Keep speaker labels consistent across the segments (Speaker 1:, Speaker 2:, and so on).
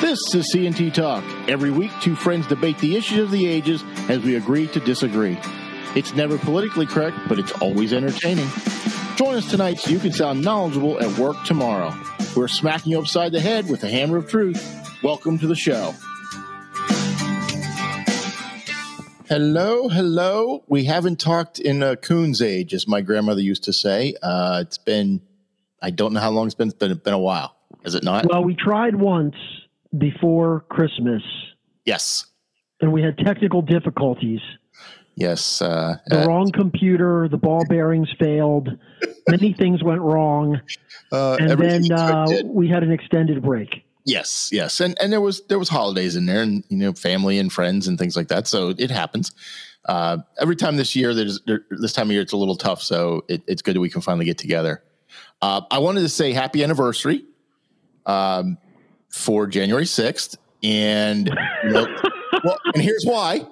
Speaker 1: This is CNT Talk. Every week, two friends debate the issues of the ages as we agree to disagree. It's never politically correct, but it's always entertaining. Join us tonight so you can sound knowledgeable at work tomorrow. We're smacking you upside the head with the hammer of truth. Welcome to the show. Hello, hello. We haven't talked in a coon's age, as my grandmother used to say. Uh, it's been, I don't know how long it's been. It's been, been a while. Is it not?
Speaker 2: Well, we tried once before Christmas,
Speaker 1: yes.
Speaker 2: and we had technical difficulties.
Speaker 1: Yes. Uh,
Speaker 2: The
Speaker 1: uh,
Speaker 2: wrong computer, the ball bearings failed, many things went wrong,
Speaker 1: uh,
Speaker 2: and then uh, we had an extended break.
Speaker 1: Yes, yes, and and there was there was holidays in there, and you know, family and friends and things like that. So it happens. Uh, every time this year, there's there, this time of year, it's a little tough. So it, it's good that we can finally get together. Uh, I wanted to say happy anniversary um, for January sixth, and you know, well, and here's why.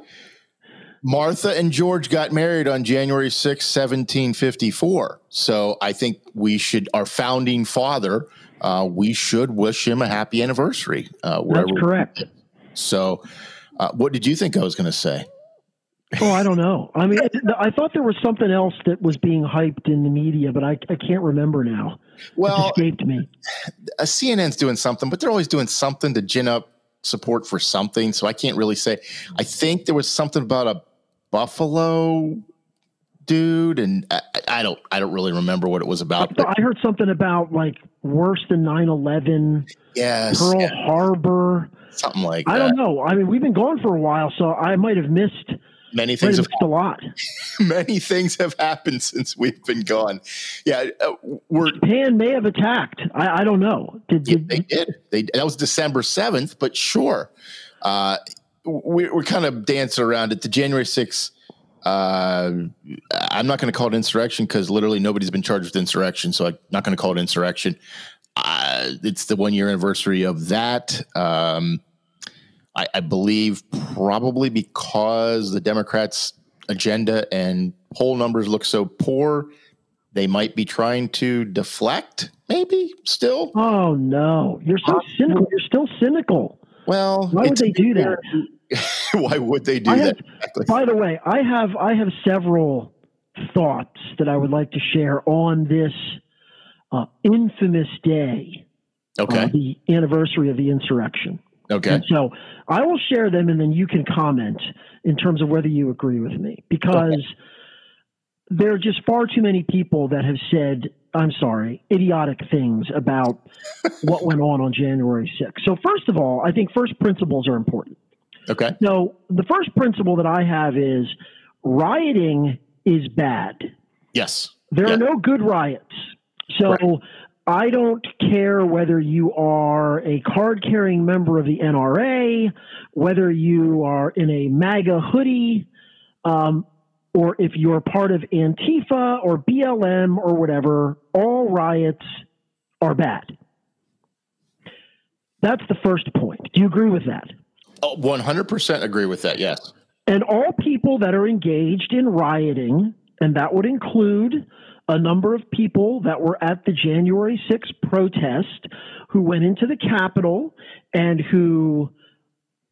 Speaker 1: Martha and George got married on January sixth, 1754. So I think we should, our founding father, uh, we should wish him a happy anniversary. Uh,
Speaker 2: That's correct.
Speaker 1: So, uh, what did you think I was going to say?
Speaker 2: Oh, I don't know. I mean, I thought there was something else that was being hyped in the media, but I, I can't remember now.
Speaker 1: Well,
Speaker 2: it escaped me.
Speaker 1: uh, CNN's doing something, but they're always doing something to gin up support for something. So I can't really say. I think there was something about a Buffalo dude, and I, I don't, I don't really remember what it was
Speaker 2: I,
Speaker 1: about.
Speaker 2: I heard something about like worse than 9-11,
Speaker 1: yes,
Speaker 2: Pearl
Speaker 1: yeah,
Speaker 2: Harbor.
Speaker 1: something like
Speaker 2: I
Speaker 1: that.
Speaker 2: don't know. I mean, we've been gone for a while, so I might have missed,
Speaker 1: Many things
Speaker 2: have missed a lot.
Speaker 1: many things have happened since we've been gone. Yeah, uh, we're
Speaker 2: Japan may have attacked. I, I don't know. Did,
Speaker 1: Yeah,
Speaker 2: did
Speaker 1: they did. They that was December seventh, but sure. Uh, we, we're kind of dancing around it. The January sixth. Uh, I'm not going to call it insurrection because literally nobody's been charged with insurrection, so I'm not going to call it insurrection. Uh, it's the one year anniversary of that. Um, I, I believe probably because the Democrats' agenda and poll numbers look so poor, they might be trying to deflect. Maybe still.
Speaker 2: Oh no, you're so cynical. You're still cynical.
Speaker 1: Well,
Speaker 2: Why would they do that?
Speaker 1: Why would they do
Speaker 2: I
Speaker 1: that?
Speaker 2: have-
Speaker 1: Exactly.
Speaker 2: By the way, I have I have several thoughts that I would like to share on this uh, infamous day,
Speaker 1: Okay.
Speaker 2: uh, the anniversary of the insurrection.
Speaker 1: Okay.
Speaker 2: And so I will share them, and then you can comment in terms of whether you agree with me, because there are just far too many people that have said, "I'm sorry," idiotic things about what went on on January 6th. So first of all, I think first principles are important.
Speaker 1: Okay.
Speaker 2: So the first principle that I have is rioting is bad.
Speaker 1: Yes.
Speaker 2: There
Speaker 1: Yeah.
Speaker 2: are no good riots. So
Speaker 1: Right.
Speaker 2: I don't care whether you are a card carrying member of the NRA, whether you are in a MAGA hoodie, um, or if you're part of Antifa or BLM or whatever, all riots are bad. That's the first point. Do you agree with that?
Speaker 1: Oh, 100% agree with that. Yes.
Speaker 2: And all people that are engaged in rioting, and that would include a number of people that were at the January 6th protest who went into the Capitol and who,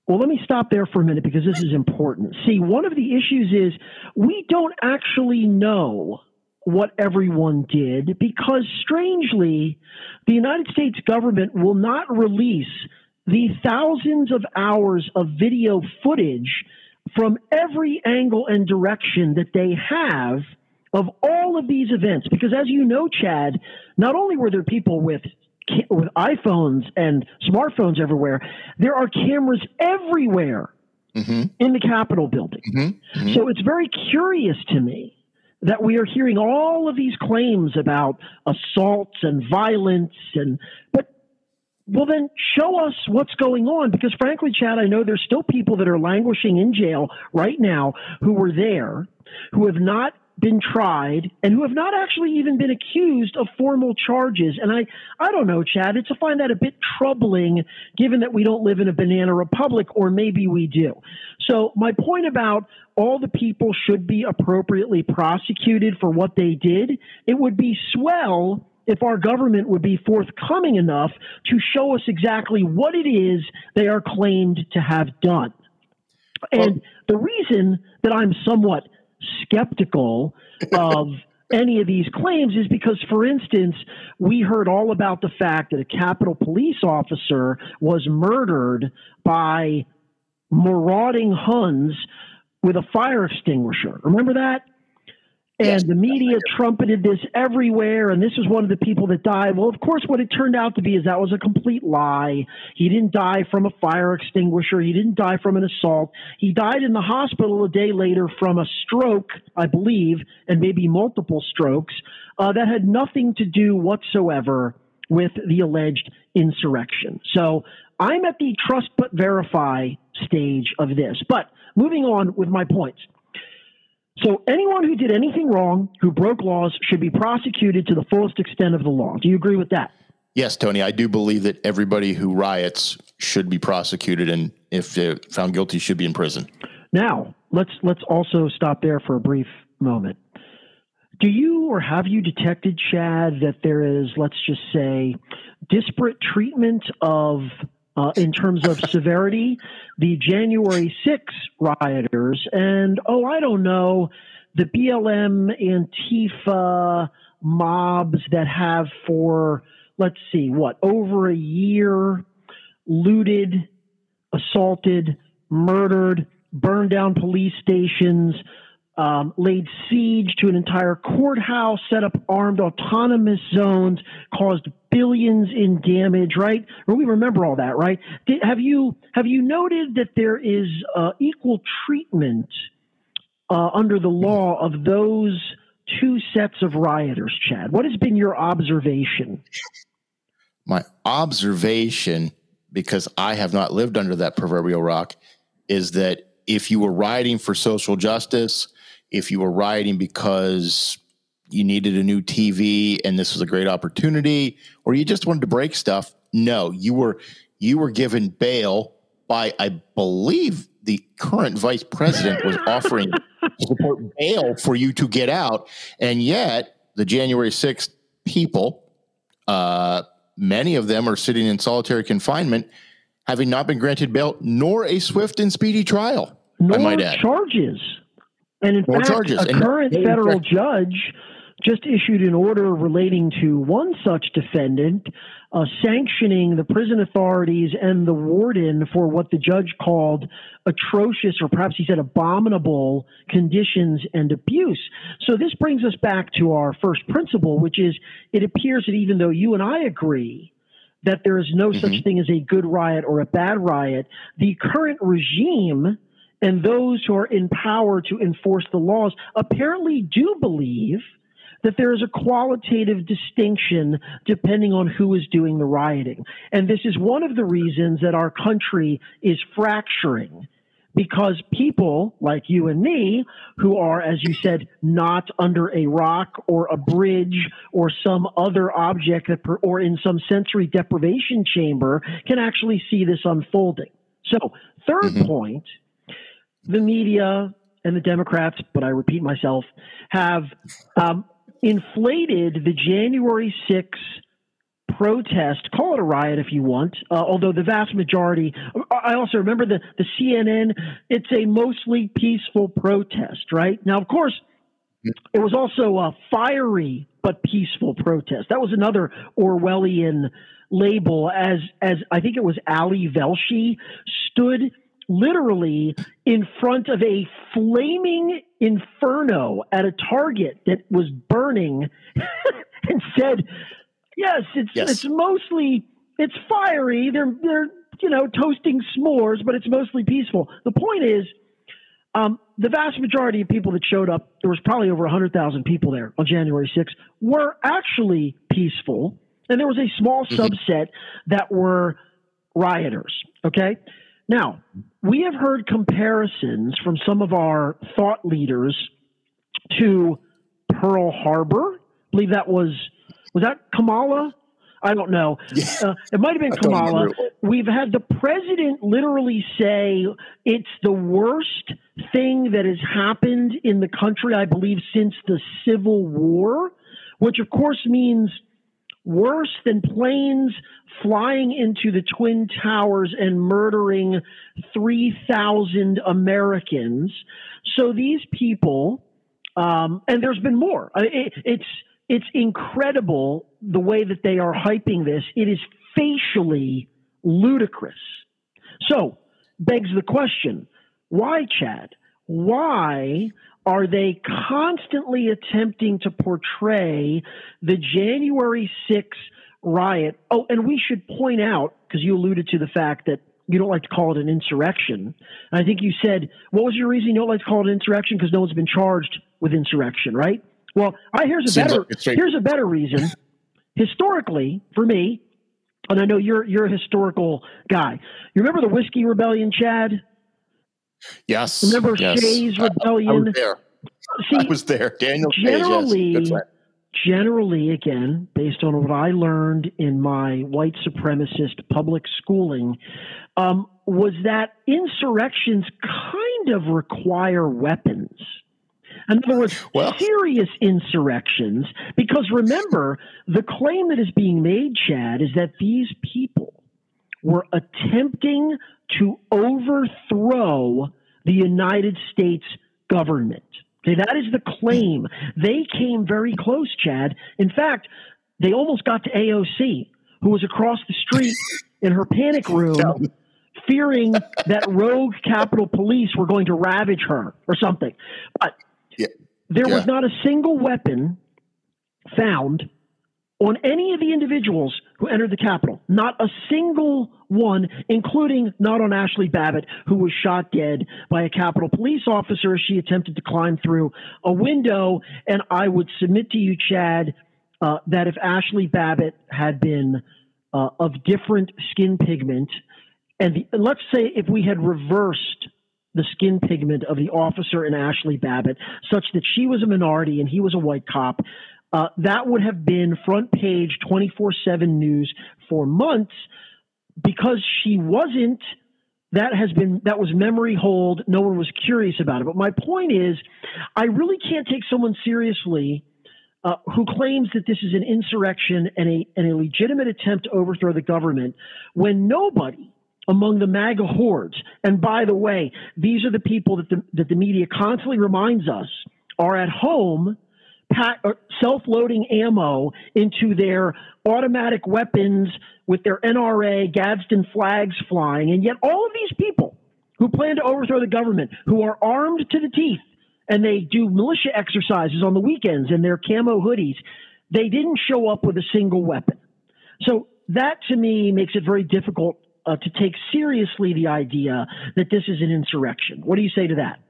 Speaker 2: well, let me stop there for a minute because this is important. See, one of the issues is we don't actually know what everyone did because, strangely, the United States government will not release the thousands of hours of video footage from every angle and direction that they have of all of these events. Because as you know, Chad, not only were there people with with iPhones and smartphones everywhere, there are cameras everywhere
Speaker 1: Mm-hmm.
Speaker 2: in the Capitol building.
Speaker 1: Mm-hmm.
Speaker 2: So it's very curious to me that we are hearing all of these claims about assaults and violence and but well then show us what's going on because frankly Chad I know there's still people that are languishing in jail right now who were there who have not been tried and who have not actually even been accused of formal charges. And I, I don't know, Chad, it's to find that a bit troubling given that we don't live in a banana republic, or maybe we do. So my point about all the people should be appropriately prosecuted for what they did, it would be swell if our government would be forthcoming enough to show us exactly what it is they are claimed to have done. And the reason that I'm somewhat skeptical of any of these claims is because, for instance, we heard all about the fact that a Capitol police officer was murdered by marauding Huns with a fire extinguisher. Remember that? And yes. the media trumpeted this everywhere, and this was one of the people that died. Well, of course, what it turned out to be is that was a complete lie. He didn't die from a fire extinguisher. He didn't die from an assault. He died in the hospital a day later from a stroke, I believe, and maybe multiple strokes uh, that had nothing to do whatsoever with the alleged insurrection. So I'm at the trust but verify stage of this. But moving on with my points. So anyone who did anything wrong, who broke laws, should be prosecuted to the fullest extent of the law. Do you agree with that?
Speaker 1: Yes, Tony. I do believe that everybody who riots should be prosecuted, and if they're found guilty, should be in prison.
Speaker 2: Now, let's let's also stop there for a brief moment. Do you or have you detected, Chad, that there is, let's just say, disparate treatment of uh, in terms of severity, the January 6 rioters, and oh, I don't know, the BLM Antifa mobs that have for, let's see, what, over a year looted, assaulted, murdered, burned down police stations, um, laid siege to an entire courthouse, set up armed autonomous zones, caused billions in damage. Right? We remember all that, right? Did, have you have you noted that there is uh, equal treatment uh, under the law of those two sets of rioters, Chad? What has been your observation?
Speaker 1: My observation, because I have not lived under that proverbial rock, is that if you were rioting for social justice if you were rioting because you needed a new TV and this was a great opportunity, or you just wanted to break stuff. No, you were you were given bail by, I believe, the current vice president was offering support bail for you to get out, and yet the January sixth people, uh, many of them are sitting in solitary confinement, having not been granted bail nor a swift and speedy trial.
Speaker 2: Nor I might add. charges. And in More fact, charges. a and current federal judge just issued an order relating to one such defendant, uh, sanctioning the prison authorities and the warden for what the judge called atrocious, or perhaps he said abominable conditions and abuse. So this brings us back to our first principle, which is it appears that even though you and I agree that there is no mm-hmm. such thing as a good riot or a bad riot, the current regime and those who are in power to enforce the laws apparently do believe that there is a qualitative distinction depending on who is doing the rioting. And this is one of the reasons that our country is fracturing because people like you and me, who are, as you said, not under a rock or a bridge or some other object that, or in some sensory deprivation chamber, can actually see this unfolding. So, 3rd mm-hmm. point the media and the Democrats, but I repeat myself, have um, inflated the January 6th protest, call it a riot if you want, uh, although the vast majority, I also remember the, the CNN, it's a mostly peaceful protest, right? Now, of course, it was also a fiery but peaceful protest. That was another Orwellian label as, as I think it was Ali Velshi stood literally in front of a flaming inferno at a target that was burning and said, "Yes, it's yes. it's mostly it's fiery. They're they're you know toasting s'mores, but it's mostly peaceful." The point is, um, the vast majority of people that showed up, there was probably over hundred thousand people there on January 6th, were actually peaceful, and there was a small mm-hmm. subset that were rioters. Okay. Now, we have heard comparisons from some of our thought leaders to Pearl Harbor. I believe that was was that Kamala? I don't know. Yeah. Uh, it might have been Kamala. We've had the president literally say it's the worst thing that has happened in the country, I believe, since the Civil War, which of course means worse than planes flying into the Twin Towers and murdering 3,000 Americans. So these people, um, and there's been more. It, it's it's incredible the way that they are hyping this. It is facially ludicrous. So begs the question: Why, Chad? Why are they constantly attempting to portray the January 6th riot? Oh, and we should point out, because you alluded to the fact that you don't like to call it an insurrection. And I think you said, what was your reason you don't like to call it an insurrection? Because no one's been charged with insurrection, right? Well, I, here's a Seems better like here's a better reason. Historically, for me, and I know you're you're a historical guy. You remember the Whiskey Rebellion, Chad?
Speaker 1: Yes.
Speaker 2: Remember
Speaker 1: yes.
Speaker 2: Shays Rebellion? I, I
Speaker 1: was there. See, I was there. Daniel
Speaker 2: generally,
Speaker 1: Shays, yes.
Speaker 2: generally, again, based on what I learned in my white supremacist public schooling, um, was that insurrections kind of require weapons. In other words, well, serious insurrections. Because remember, the claim that is being made, Chad, is that these people were attempting to overthrow the United States government. Okay, that is the claim. They came very close, Chad. In fact, they almost got to AOC, who was across the street in her panic room, fearing that rogue Capitol Police were going to ravage her or something. But yeah. there yeah. was not a single weapon found on any of the individuals who entered the Capitol. Not a single one, including not on Ashli Babbitt, who was shot dead by a Capitol police officer as she attempted to climb through a window. And I would submit to you, Chad, uh, that if Ashli Babbitt had been uh, of different skin pigment, and, the, and let's say if we had reversed the skin pigment of the officer and Ashli Babbitt, such that she was a minority and he was a white cop, uh, that would have been front page 24 7 news for months because she wasn't. That has been, that was memory hold. No one was curious about it. But my point is, I really can't take someone seriously uh, who claims that this is an insurrection and a, and a legitimate attempt to overthrow the government when nobody among the MAGA hordes, and by the way, these are the people that the, that the media constantly reminds us are at home uh, self-loading ammo into their automatic weapons with their NRA Gadsden flags flying, and yet all of these people who plan to overthrow the government, who are armed to the teeth, and they do militia exercises on the weekends in their camo hoodies, they didn't show up with a single weapon. So that to me makes it very difficult uh, to take seriously the idea that this is an insurrection. What do you say to that?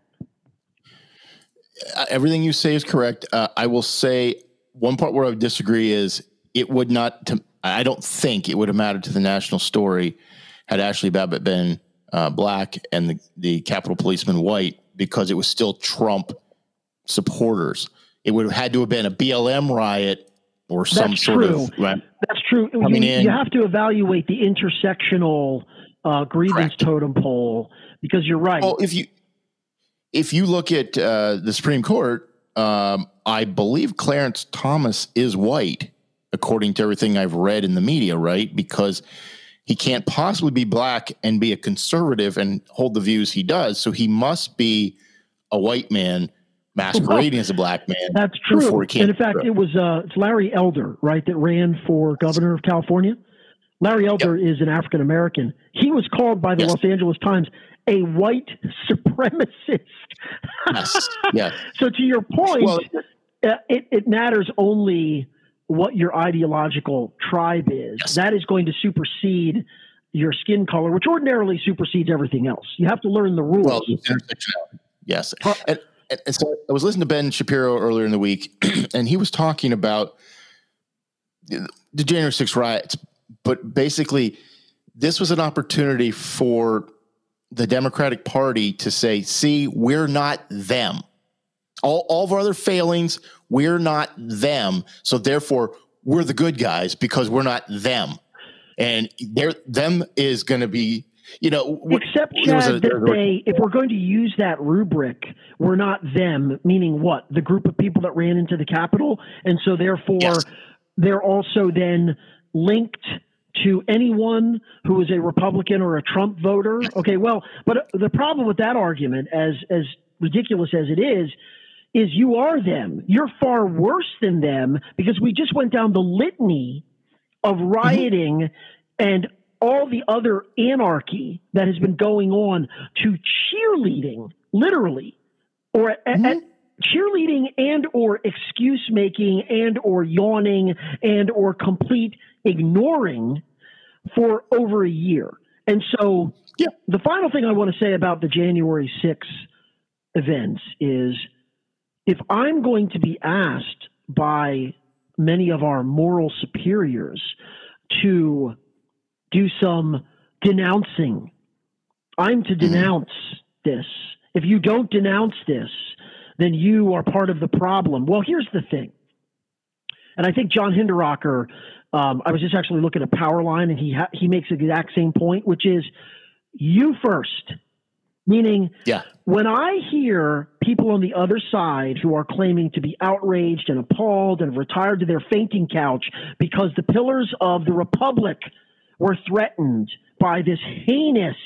Speaker 1: Uh, everything you say is correct. Uh, I will say one part where I would disagree is it would not. To, I don't think it would have mattered to the national story had Ashli Babbitt been uh, black and the, the Capitol policeman white because it was still Trump supporters. It would have had to have been a BLM riot or some
Speaker 2: That's
Speaker 1: sort
Speaker 2: true.
Speaker 1: of. Right,
Speaker 2: That's true. You, you, have to evaluate the intersectional uh, grievance Correct. totem pole because you're right.
Speaker 1: Well, if you if you look at uh, the Supreme Court, um, I believe Clarence Thomas is white, according to everything I've read in the media, right? Because he can't possibly be black and be a conservative and hold the views he does. So he must be a white man masquerading well, as a black man.
Speaker 2: That's true. And in fact, it was uh, it's Larry Elder, right, that ran for governor of California. Larry Elder yep. is an African American. He was called by the yes. Los Angeles Times a white supremacist.
Speaker 1: yes. Yes.
Speaker 2: so to your point, well, uh, it, it matters only what your ideological tribe is. Yes. That is going to supersede your skin color, which ordinarily supersedes everything else. You have to learn the rules. Well,
Speaker 1: yes. And, and so I was listening to Ben Shapiro earlier in the week, and he was talking about the January 6 riots, but basically, this was an opportunity for the Democratic Party to say, see, we're not them. All, all of our other failings, we're not them. So therefore, we're the good guys because we're not them. And they're, them is going to be, you know,
Speaker 2: except Chad, a, that they, if we're going to use that rubric, we're not them, meaning what? The group of people that ran into the Capitol. And so therefore, yes they're also then linked to anyone who is a Republican or a Trump voter. Okay, well, but the problem with that argument, as as ridiculous as it is, is you are them. You're far worse than them because we just went down the litany of mm-hmm. rioting and all the other anarchy that has been going on to cheerleading, literally, or mm-hmm. at, cheerleading and or excuse making and or yawning and or complete ignoring for over a year. And so yeah. the final thing I want to say about the January 6th events is if I'm going to be asked by many of our moral superiors to do some denouncing, I'm to mm-hmm. denounce this. If you don't denounce this, then you are part of the problem. Well, here's the thing. And I think John Hinderaker, um, I was just actually looking at Powerline, and he ha- he makes the exact same point, which is you first. Meaning,
Speaker 1: yeah.
Speaker 2: when I hear people on the other side who are claiming to be outraged and appalled and retired to their fainting couch because the pillars of the republic were threatened by this heinous,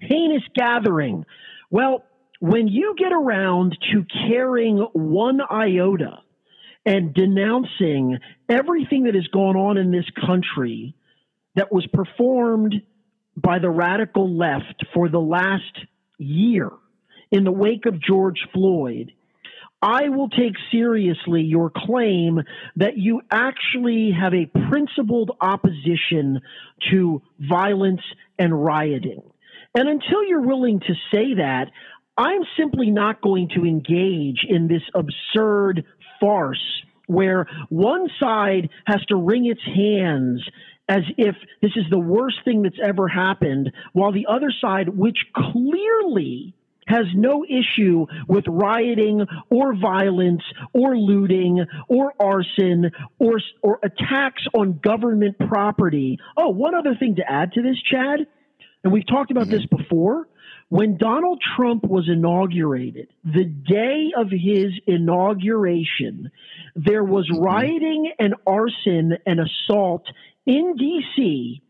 Speaker 2: heinous gathering, well, when you get around to caring one iota and denouncing everything that has gone on in this country that was performed by the radical left for the last year in the wake of George Floyd, I will take seriously your claim that you actually have a principled opposition to violence and rioting. And until you're willing to say that, I'm simply not going to engage in this absurd farce where one side has to wring its hands as if this is the worst thing that's ever happened, while the other side, which clearly has no issue with rioting or violence or looting or arson or, or attacks on government property. Oh, one other thing to add to this, Chad, and we've talked about mm-hmm. this before. When Donald Trump was inaugurated, the day of his inauguration, there was mm-hmm. rioting and arson and assault in D.C.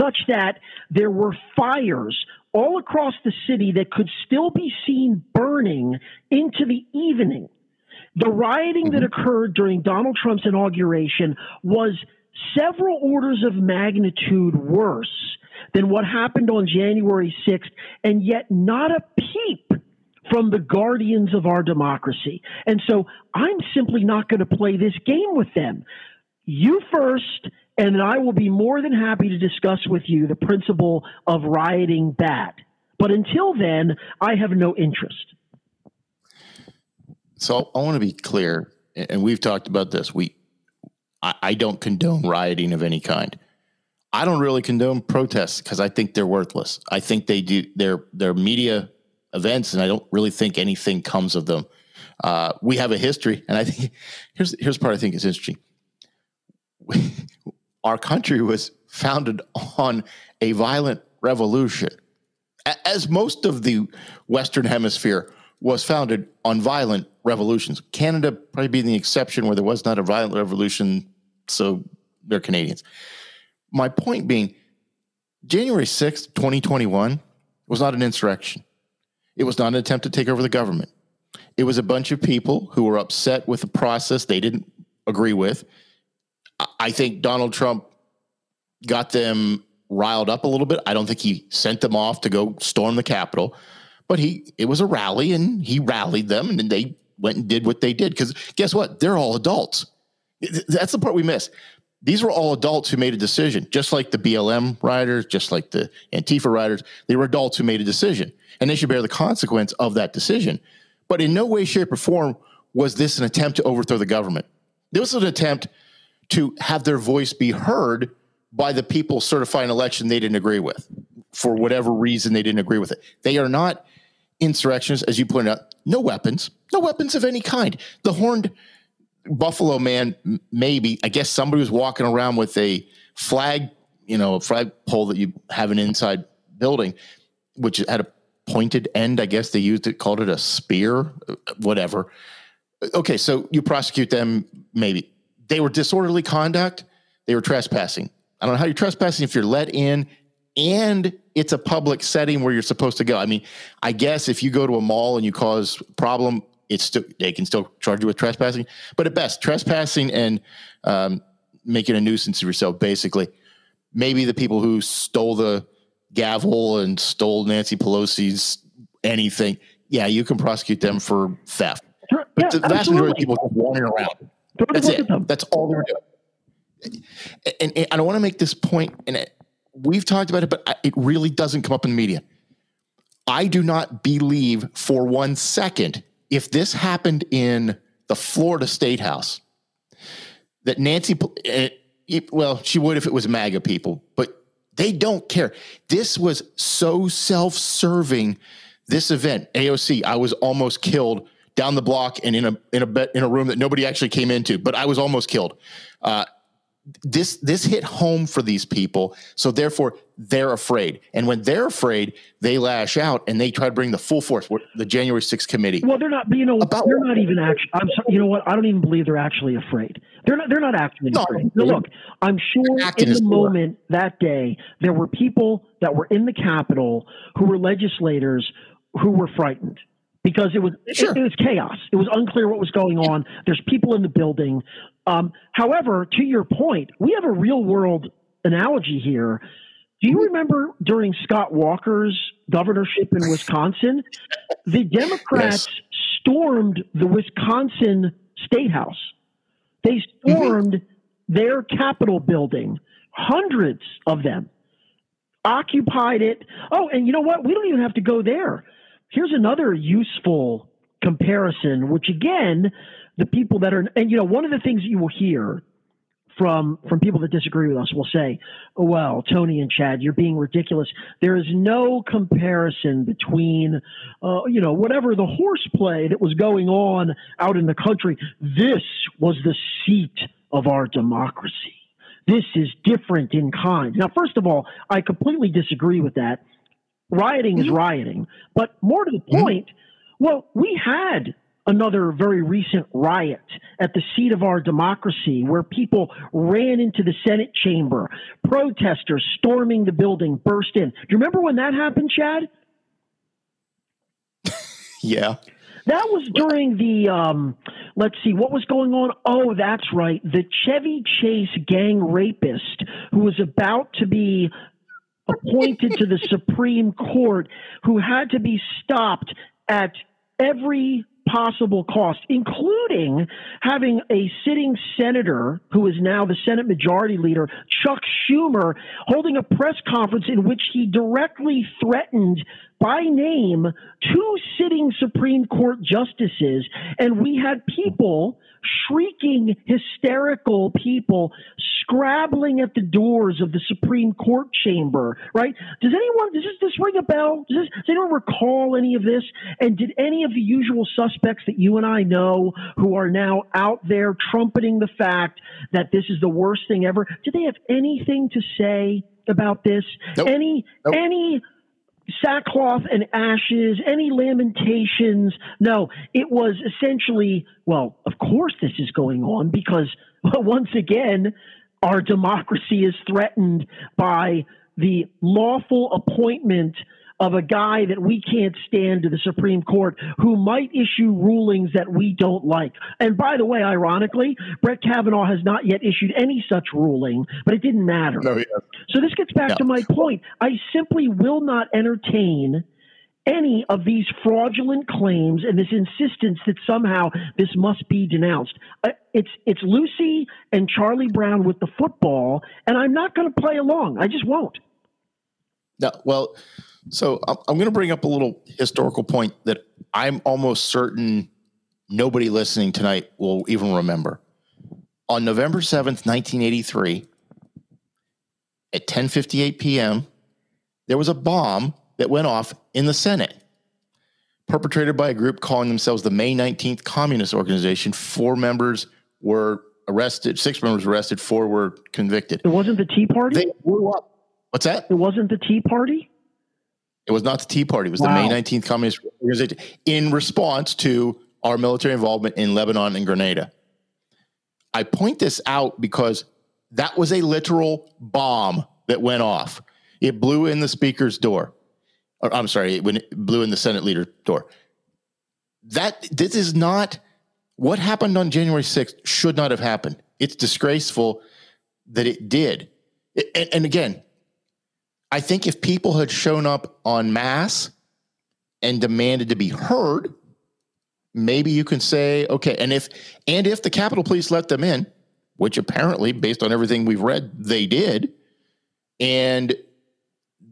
Speaker 2: such that there were fires all across the city that could still be seen burning into the evening. The rioting mm-hmm. that occurred during Donald Trump's inauguration was several orders of magnitude worse than what happened on January 6th, and yet not a peep from the guardians of our democracy. And so I'm simply not going to play this game with them. You first, and I will be more than happy to discuss with you the principle of rioting bad. But until then, I have no interest.
Speaker 1: So I want to be clear, and we've talked about this. We, I, I don't condone rioting of any kind. I don't really condone protests because I think they're worthless. I think they do they're they're media events, and I don't really think anything comes of them. Uh, we have a history, and I think here's here's part I think is interesting. Our country was founded on a violent revolution, as most of the Western Hemisphere was founded on violent revolutions. Canada probably being the exception where there was not a violent revolution, so they're Canadians. My point being, January 6th, 2021 was not an insurrection. It was not an attempt to take over the government. It was a bunch of people who were upset with the process they didn't agree with. I think Donald Trump got them riled up a little bit. I don't think he sent them off to go storm the Capitol, but he it was a rally and he rallied them and then they went and did what they did because guess what? They're all adults. That's the part we miss these were all adults who made a decision, just like the BLM riders, just like the Antifa riders. They were adults who made a decision, and they should bear the consequence of that decision. But in no way, shape, or form was this an attempt to overthrow the government. This was an attempt to have their voice be heard by the people certifying election they didn't agree with for whatever reason they didn't agree with it. They are not insurrectionists, as you pointed out. No weapons, no weapons of any kind. The horned Buffalo man, maybe. I guess somebody was walking around with a flag, you know, a flag pole that you have an inside building, which had a pointed end. I guess they used it, called it a spear, uh, whatever. Uh, okay, so you prosecute them, maybe. they were disorderly conduct. They were trespassing. I don't know how you're trespassing if you're let in and it's a public setting where you're supposed to go. I mean, I guess if you go to a mall and you cause problem, it's still they can still charge you with trespassing. But at best, trespassing and um, making a nuisance of yourself, basically. Maybe the people who stole the gavel and stole Nancy Pelosi's anything, yeah, you can prosecute them for theft. But
Speaker 2: yeah,
Speaker 1: the vast
Speaker 2: absolutely.
Speaker 1: majority of people just wandering around. That's it. That's all they're doing. And, and I don't want to make this point, and it, we've talked about it, but I- it really doesn't come up in the media. I do not believe for one second if this happened in the Florida State House that Nancy, eh, well, she would if it was MAGA people, but they don't care. This was so self serving. This event, AOC, I was almost killed down the block and in a in a in a room that nobody actually came into, but I was almost killed. Uh, this this hit home for these people, so therefore they're afraid, and when they're afraid, they lash out and they try to bring the full force. The January 6th committee.
Speaker 2: Well, they're not. You know,
Speaker 1: About
Speaker 2: they're not even actually. I'm sorry. You know what? I don't even believe they're actually afraid. They're not. They're not actually
Speaker 1: No,
Speaker 2: afraid.
Speaker 1: They're-
Speaker 2: look, I'm sure in the moment that day there were people that were in the Capitol who were legislators who were frightened because it was it- it, was chaos. It was unclear what was going on. There's people in the building. Um, however, to your point, we have a real world analogy here. Do
Speaker 1: Mm-hmm.
Speaker 2: you remember during Scott Walker's governorship in Wisconsin? The Democrats stormed the Wisconsin State House. They stormed their Capitol building, hundreds of them, occupied it. Oh, and you know what? We don't even have to go there. Here's another useful comparison, which again, the people that are, and you know, one of the things that you will hear from from people that disagree with us will say, oh, "Well, Tony and Chad, you're being ridiculous. There is no comparison between, uh, you know, whatever the horseplay that was going on out in the country. This was the seat of our democracy. This is different in kind." Now, first of all, I completely disagree with that. Rioting is rioting, but more to the point, well, we had another very recent riot at the seat of our democracy where people ran into the Senate chamber. Protesters storming the building burst in. Do you remember when that happened, Chad?
Speaker 1: Yeah.
Speaker 2: That was during the, um, let's see, what was going on? Oh, that's right. The Chevy Chase gang rapist who was about to be appointed to the Supreme Court, who had to be stopped at every possible cost, including having a sitting senator who is now the Senate Majority Leader, Chuck Schumer, holding a press conference in which he directly threatened by name two sitting Supreme Court justices. And we had people shrieking, hysterical people scrabbling at the doors of the Supreme Court chamber, right? Does anyone, does this, this ring a bell? Does, this, does anyone recall any of this? And did any of the usual suspects that you and I know who are now out there trumpeting the fact that this is the worst thing ever, did they have anything to say about this?
Speaker 1: Nope.
Speaker 2: Any,
Speaker 1: Nope.
Speaker 2: any, sackcloth and ashes, any lamentations. No, it was essentially, well, of course this is going on because once again, our democracy is threatened by the lawful appointment of a guy that we can't stand to the Supreme Court who might issue rulings that we don't like. And by the way, ironically, Brett Kavanaugh has not yet issued any such ruling, but it didn't matter.
Speaker 1: No, yeah.
Speaker 2: So this gets back
Speaker 1: No.
Speaker 2: to my point. I simply will not entertain any of these fraudulent claims and this insistence that somehow this must be denounced. Uh, It's it's Lucy and Charlie Brown with the football, and I'm not going to play along. I just won't.
Speaker 1: No, well, so I'm, I'm going to bring up a little historical point that I'm almost certain nobody listening tonight will even remember. On November 7th, 1983, at 10:58 p.m., there was a bomb that went off in the Senate, perpetrated by a group calling themselves the May 19th Communist Organization. Four members were arrested, six members were arrested, four were convicted.
Speaker 2: It wasn't the Tea Party.
Speaker 1: They blew up. What's that?
Speaker 2: it wasn't the Tea Party.
Speaker 1: It was not the Tea Party. It was
Speaker 2: Wow.
Speaker 1: the May 19th Communist Organization in response to our military involvement in Lebanon and Grenada. I point this out because that was a literal bomb that went off. It blew in the speaker's door. Or, I'm sorry, when it blew in the Senate leader's door. That this is not what happened on January 6th should not have happened. It's disgraceful that it did. And, and again, I think if people had shown up en masse and demanded to be heard, maybe you can say, okay, and if and if the Capitol Police let them in, which apparently, based on everything we've read, they did, and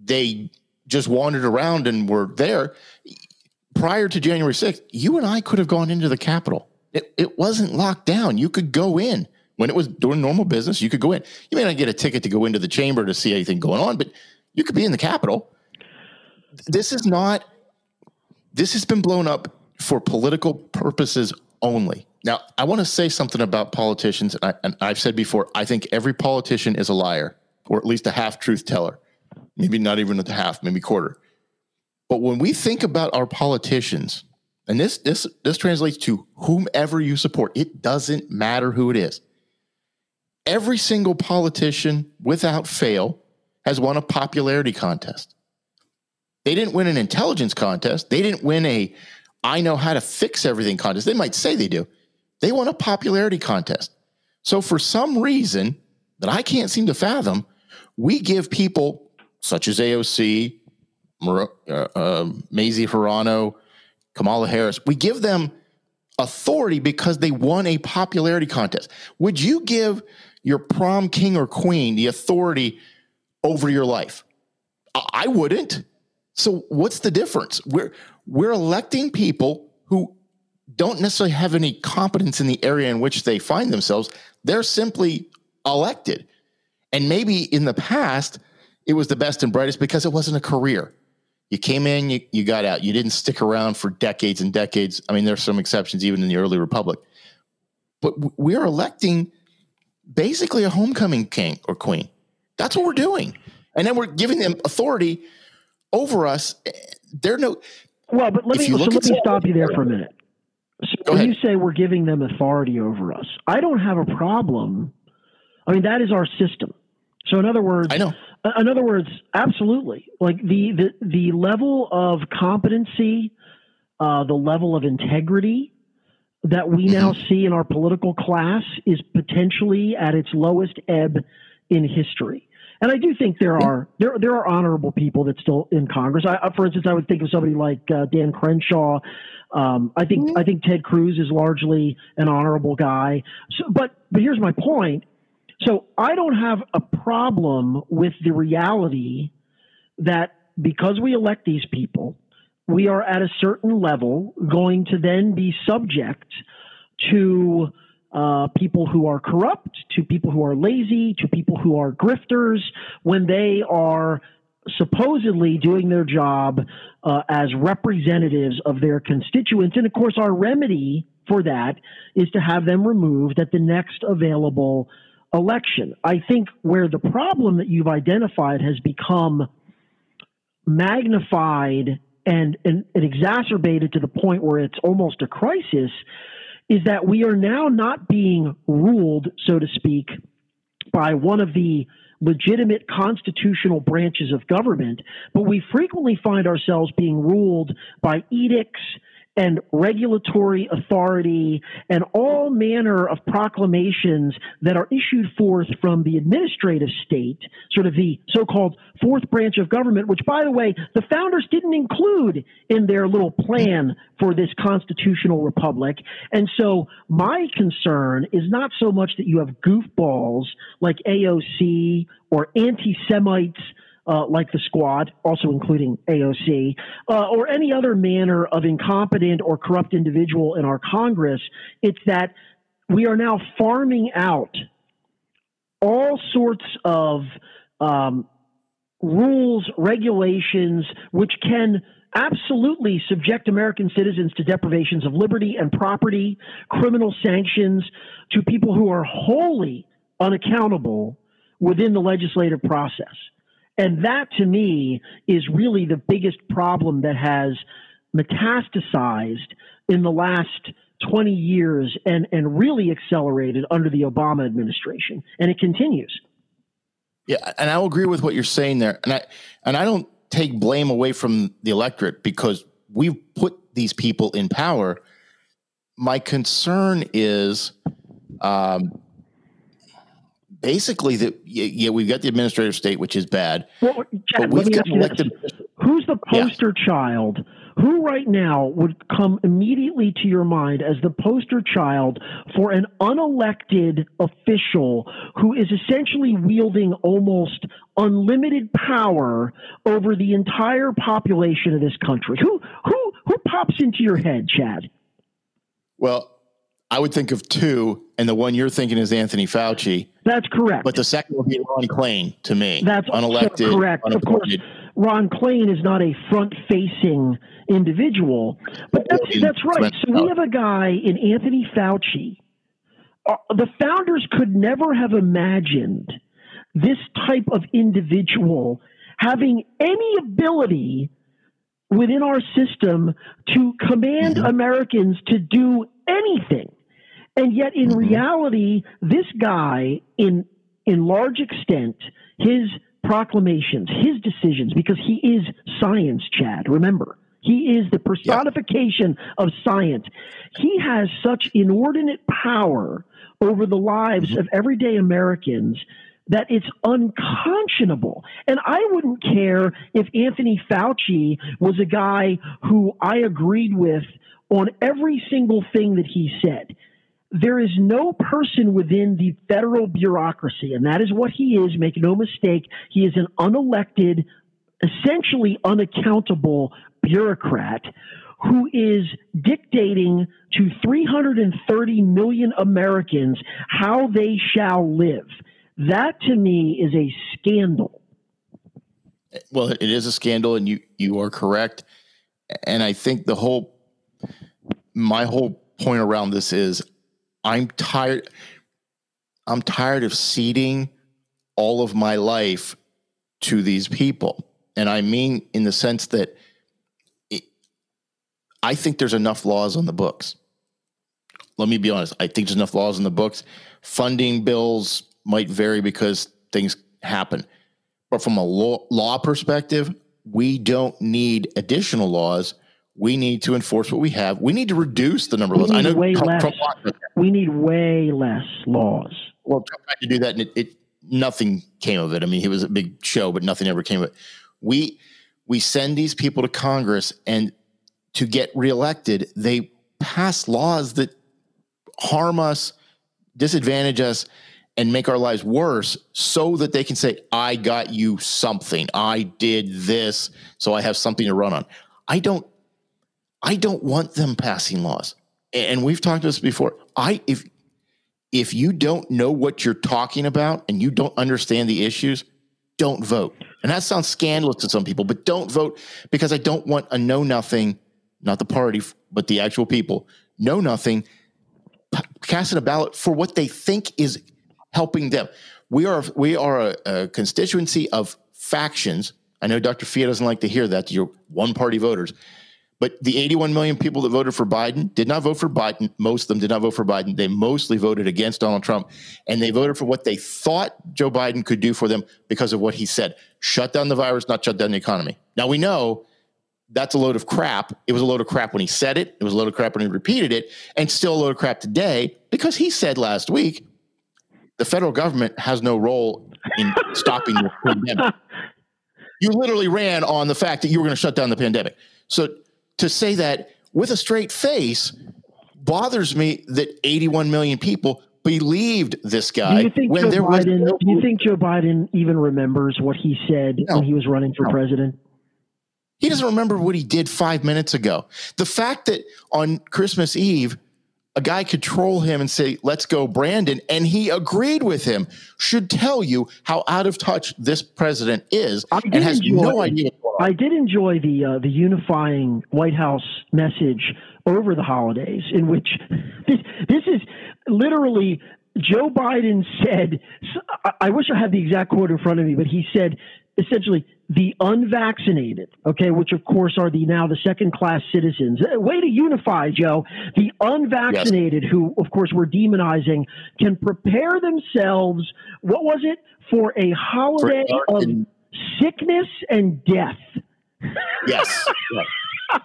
Speaker 1: they just wandered around and were there prior to January 6th, you and I could have gone into the Capitol. It, it wasn't locked down. You could go in when it was doing normal business. You could go in. You may not get a ticket to go into the chamber to see anything going on, but you could be in the Capitol. This is not, this has been blown up for political purposes only. Now, I want to say something about politicians. And, I, have said before, I think every politician is a liar, or at least a half truth teller. Maybe not even a half, maybe quarter. But when we think about our politicians, and this this this translates to whomever you support, it doesn't matter who it is. Every single politician, without fail, has won a popularity contest. They didn't win an intelligence contest. They didn't win a I know how to fix everything contest. They might say they do. They won a popularity contest. So for some reason that I can't seem to fathom, we give people such as AOC, Mar- uh, uh, Mazie Hirono, Kamala Harris, we give them authority because they won a popularity contest. Would you give your prom king or queen the authority over your life? I wouldn't. So what's the difference? We're we're electing people who don't necessarily have any competence in the area in which they find themselves. They're simply elected. And maybe in the past, it was the best and brightest because it wasn't a career. You came in, you, you got out. You didn't stick around for decades and decades. I mean, there's some exceptions even in the early republic. But we're electing basically a homecoming king or queen. That's what we're doing. And then we're giving them authority over us. They're no
Speaker 2: well, but let me so let me stop you there for a minute. So when you say we're giving them authority over us, I don't have a problem. I mean, that is our system. So in other words,
Speaker 1: I know.
Speaker 2: In other words, absolutely. Like the the the level of competency, uh, the level of integrity that we now mm-hmm. see in our political class is potentially at its lowest ebb in history. And I do think there are there there are honorable people that still in Congress. I, for instance, I would think of somebody like uh, Dan Crenshaw. Um, I think I think Ted Cruz is largely an honorable guy. So, but but here's my point so I don't have a problem with the reality that because we elect these people, we are at a certain level going to then be subject to uh, people who are corrupt, to people who are lazy, to people who are grifters when they are supposedly doing their job uh, as representatives of their constituents. And of course, our remedy for that is to have them removed at the next available election. I think where the problem that you've identified has become magnified and, and, and, exacerbated to the point where it's almost a crisis is that we are now not being ruled, so to speak, by one of the legitimate constitutional branches of government, but we frequently find ourselves being ruled by edicts and regulatory authority and all manner of proclamations that are issued forth from the administrative state, sort of the so called fourth branch of government, which, by the way, the founders didn't include in their little plan for this constitutional republic. And so my concern is not so much that you have goofballs like AOC or anti Semites uh, like the squad, also including AOC, uh, or any other manner of incompetent or corrupt individual in our Congress. It's that we are now farming out all sorts of um, rules, regulations, which can absolutely subject American citizens to deprivations of liberty and property, criminal sanctions to people who are wholly unaccountable within the legislative process. And that to me is really the biggest problem that has metastasized in the last 20 years and, and really accelerated under the Obama administration. And it continues.
Speaker 1: Yeah, and I will agree with what you're saying there. And I and I don't take blame away from the electorate because we've put these people in power. My concern is um, basically that yeah, we've got the administrative state, which is bad.
Speaker 2: Well, Chad, but we've got elected. Who's the poster yeah. child who right now would come immediately to your mind as the poster child for an unelected official who is essentially wielding almost unlimited power over the entire population of this country? Who who who pops into your head, Chad?
Speaker 1: Well, I would think of two, and the one you're thinking is Anthony Fauci.
Speaker 2: That's correct.
Speaker 1: But the second would be Ron Klain to me.
Speaker 2: That's unelected. correct. Of course, Ron Klain is not a front-facing individual, but that's that's right. So we have a guy in Anthony Fauci. Uh, the founders could never have imagined this type of individual having any ability within our system to command mm-hmm. Americans to do anything. And yet, in mm-hmm. reality, this guy, in in large extent, his proclamations, his decisions, because he is science, Chad. Remember, he is the personification of science. He has such inordinate power over the lives mm-hmm. of everyday Americans that it's unconscionable. And I wouldn't care if Anthony Fauci was a guy who I agreed with on every single thing that he said there is no person within the federal bureaucracy, and that is what he is, make no mistake. He is an unelected, essentially unaccountable bureaucrat who is dictating to 330 million Americans how they shall live. That to me is a scandal.
Speaker 1: Well, it is a scandal, and you, you are correct. And I think the whole, my whole point around this is I'm tired. I'm tired of ceding all of my life to these people. And I mean, in the sense that it, I think there's enough laws on the books. Let me be honest. I think there's enough laws on the books. Funding bills might vary because things happen. But from a law, law perspective, we don't need additional laws we need to enforce what we have. We need to reduce the number of laws.
Speaker 2: I know way Trump, less. Trump we need way less laws.
Speaker 1: Well, Trump tried to do that, and it, it, nothing came of it. I mean, it was a big show, but nothing ever came of it. We we send these people to Congress, and to get reelected, they pass laws that harm us, disadvantage us, and make our lives worse, so that they can say, "I got you something. I did this, so I have something to run on." I don't I don't want them passing laws. And we've talked this before. I if if you don't know what you're talking about and you don't understand the issues, don't vote. And that sounds scandalous to some people, but don't vote because I don't want a know nothing, not the party, but the actual people, know nothing, casting a ballot for what they think is helping them. We are we are a, a constituency of factions. I know Dr. Fia doesn't like to hear that. You're one party voters. But the 81 million people that voted for Biden did not vote for Biden. Most of them did not vote for Biden. They mostly voted against Donald Trump. And they voted for what they thought Joe Biden could do for them because of what he said shut down the virus, not shut down the economy. Now we know that's a load of crap. It was a load of crap when he said it, it was a load of crap when he repeated it, and still a load of crap today because he said last week the federal government has no role in stopping the pandemic. You literally ran on the fact that you were going to shut down the pandemic. So to say that with a straight face bothers me that 81 million people believed this guy
Speaker 2: when Joe there Biden, was. No- do you think Joe Biden even remembers what he said no, when he was running for no. president?
Speaker 1: He doesn't remember what he did five minutes ago. The fact that on Christmas Eve, a guy could troll him and say, let's go, Brandon, and he agreed with him, should tell you how out of touch this president is and has enjoy, no idea.
Speaker 2: I did enjoy the uh, the unifying White House message over the holidays, in which this, this is literally Joe Biden said, I wish I had the exact quote in front of me, but he said, essentially, the unvaccinated, okay, which of course are the now the second class citizens. Uh, way to unify, Joe. The unvaccinated, yes. who of course we're demonizing, can prepare themselves. What was it for a holiday for of sickness and death?
Speaker 1: Yes. yes.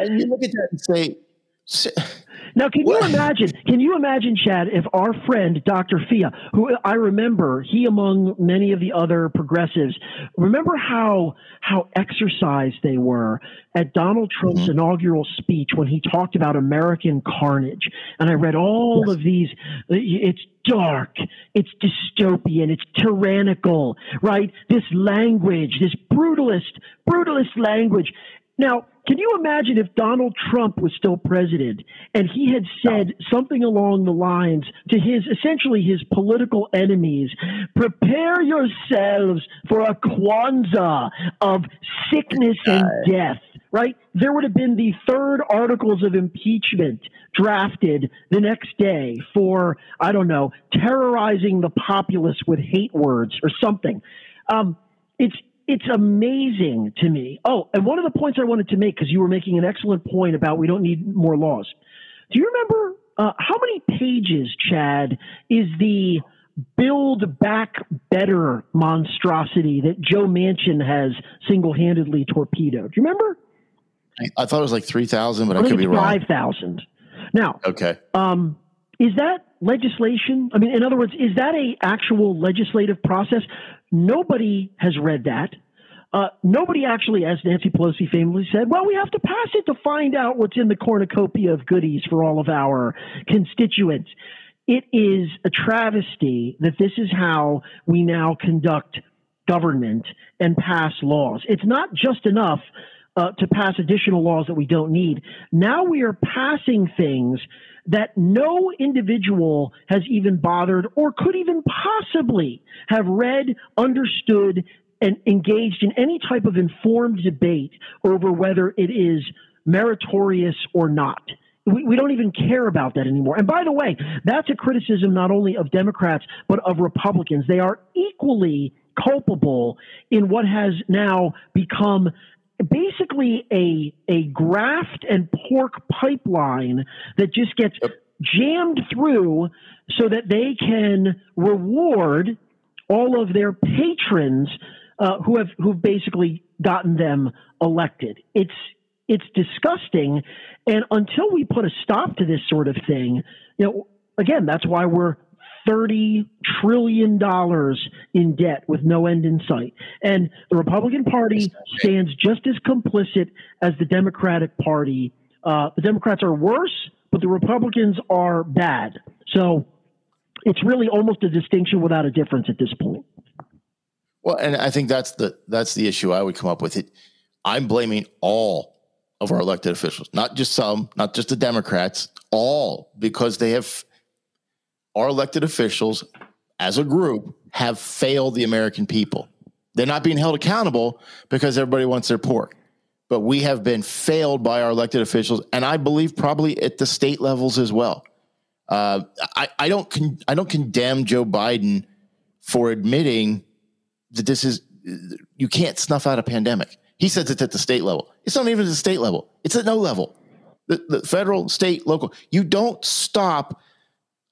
Speaker 1: and you look at that and say
Speaker 2: now, can you imagine? Can you imagine, Chad, if our friend Dr. Fia, who I remember, he among many of the other progressives, remember how how exercised they were at Donald Trump's mm-hmm. inaugural speech when he talked about American carnage, and I read all yes. of these. It's dark, it's dystopian, it's tyrannical, right? This language, this brutalist, brutalist language. Now, can you imagine if Donald Trump was still president and he had said something along the lines to his essentially his political enemies, prepare yourselves for a Kwanzaa of sickness and death, right? There would have been the third articles of impeachment drafted the next day for, I don't know, terrorizing the populace with hate words or something. Um, it's it's amazing to me. Oh, and one of the points I wanted to make, because you were making an excellent point about we don't need more laws. Do you remember uh, how many pages, Chad, is the Build Back Better monstrosity that Joe Manchin has single handedly torpedoed? Do you remember?
Speaker 1: I, I thought it was like 3,000, but I, I could be wrong.
Speaker 2: 5,000. Now,
Speaker 1: okay.
Speaker 2: Um, is that legislation? I mean, in other words, is that a actual legislative process? Nobody has read that. Uh, nobody actually, as Nancy Pelosi famously said, well, we have to pass it to find out what's in the cornucopia of goodies for all of our constituents. It is a travesty that this is how we now conduct government and pass laws. It's not just enough uh, to pass additional laws that we don't need. Now we are passing things that no individual has even bothered or could even possibly have read, understood, and engaged in any type of informed debate over whether it is meritorious or not. We, we, don't even care about that anymore. And by the way, that's a criticism not only of Democrats, but of Republicans. They are equally culpable in what has now become basically a a graft and pork pipeline that just gets yep. jammed through so that they can reward all of their patrons uh, who have who've basically gotten them elected. It's it's disgusting, and until we put a stop to this sort of thing, you know, again, that's why we're $30 trillion in debt with no end in sight. And the Republican Party stands just as complicit as the Democratic Party. Uh, the Democrats are worse, but the Republicans are bad. So it's really almost a distinction without a difference at this point.
Speaker 1: Well, and I think that's the that's the issue I would come up with. It, I'm blaming all of our elected officials, not just some, not just the Democrats, all because they have our elected officials as a group have failed the American people. They're not being held accountable because everybody wants their pork. But we have been failed by our elected officials, and I believe probably at the state levels as well. Uh, I, I don't con- I don't condemn Joe Biden for admitting that this is you can't snuff out a pandemic. He says it's at the state level. It's not even at the state level. It's at no level. The, the federal, state, local. You don't stop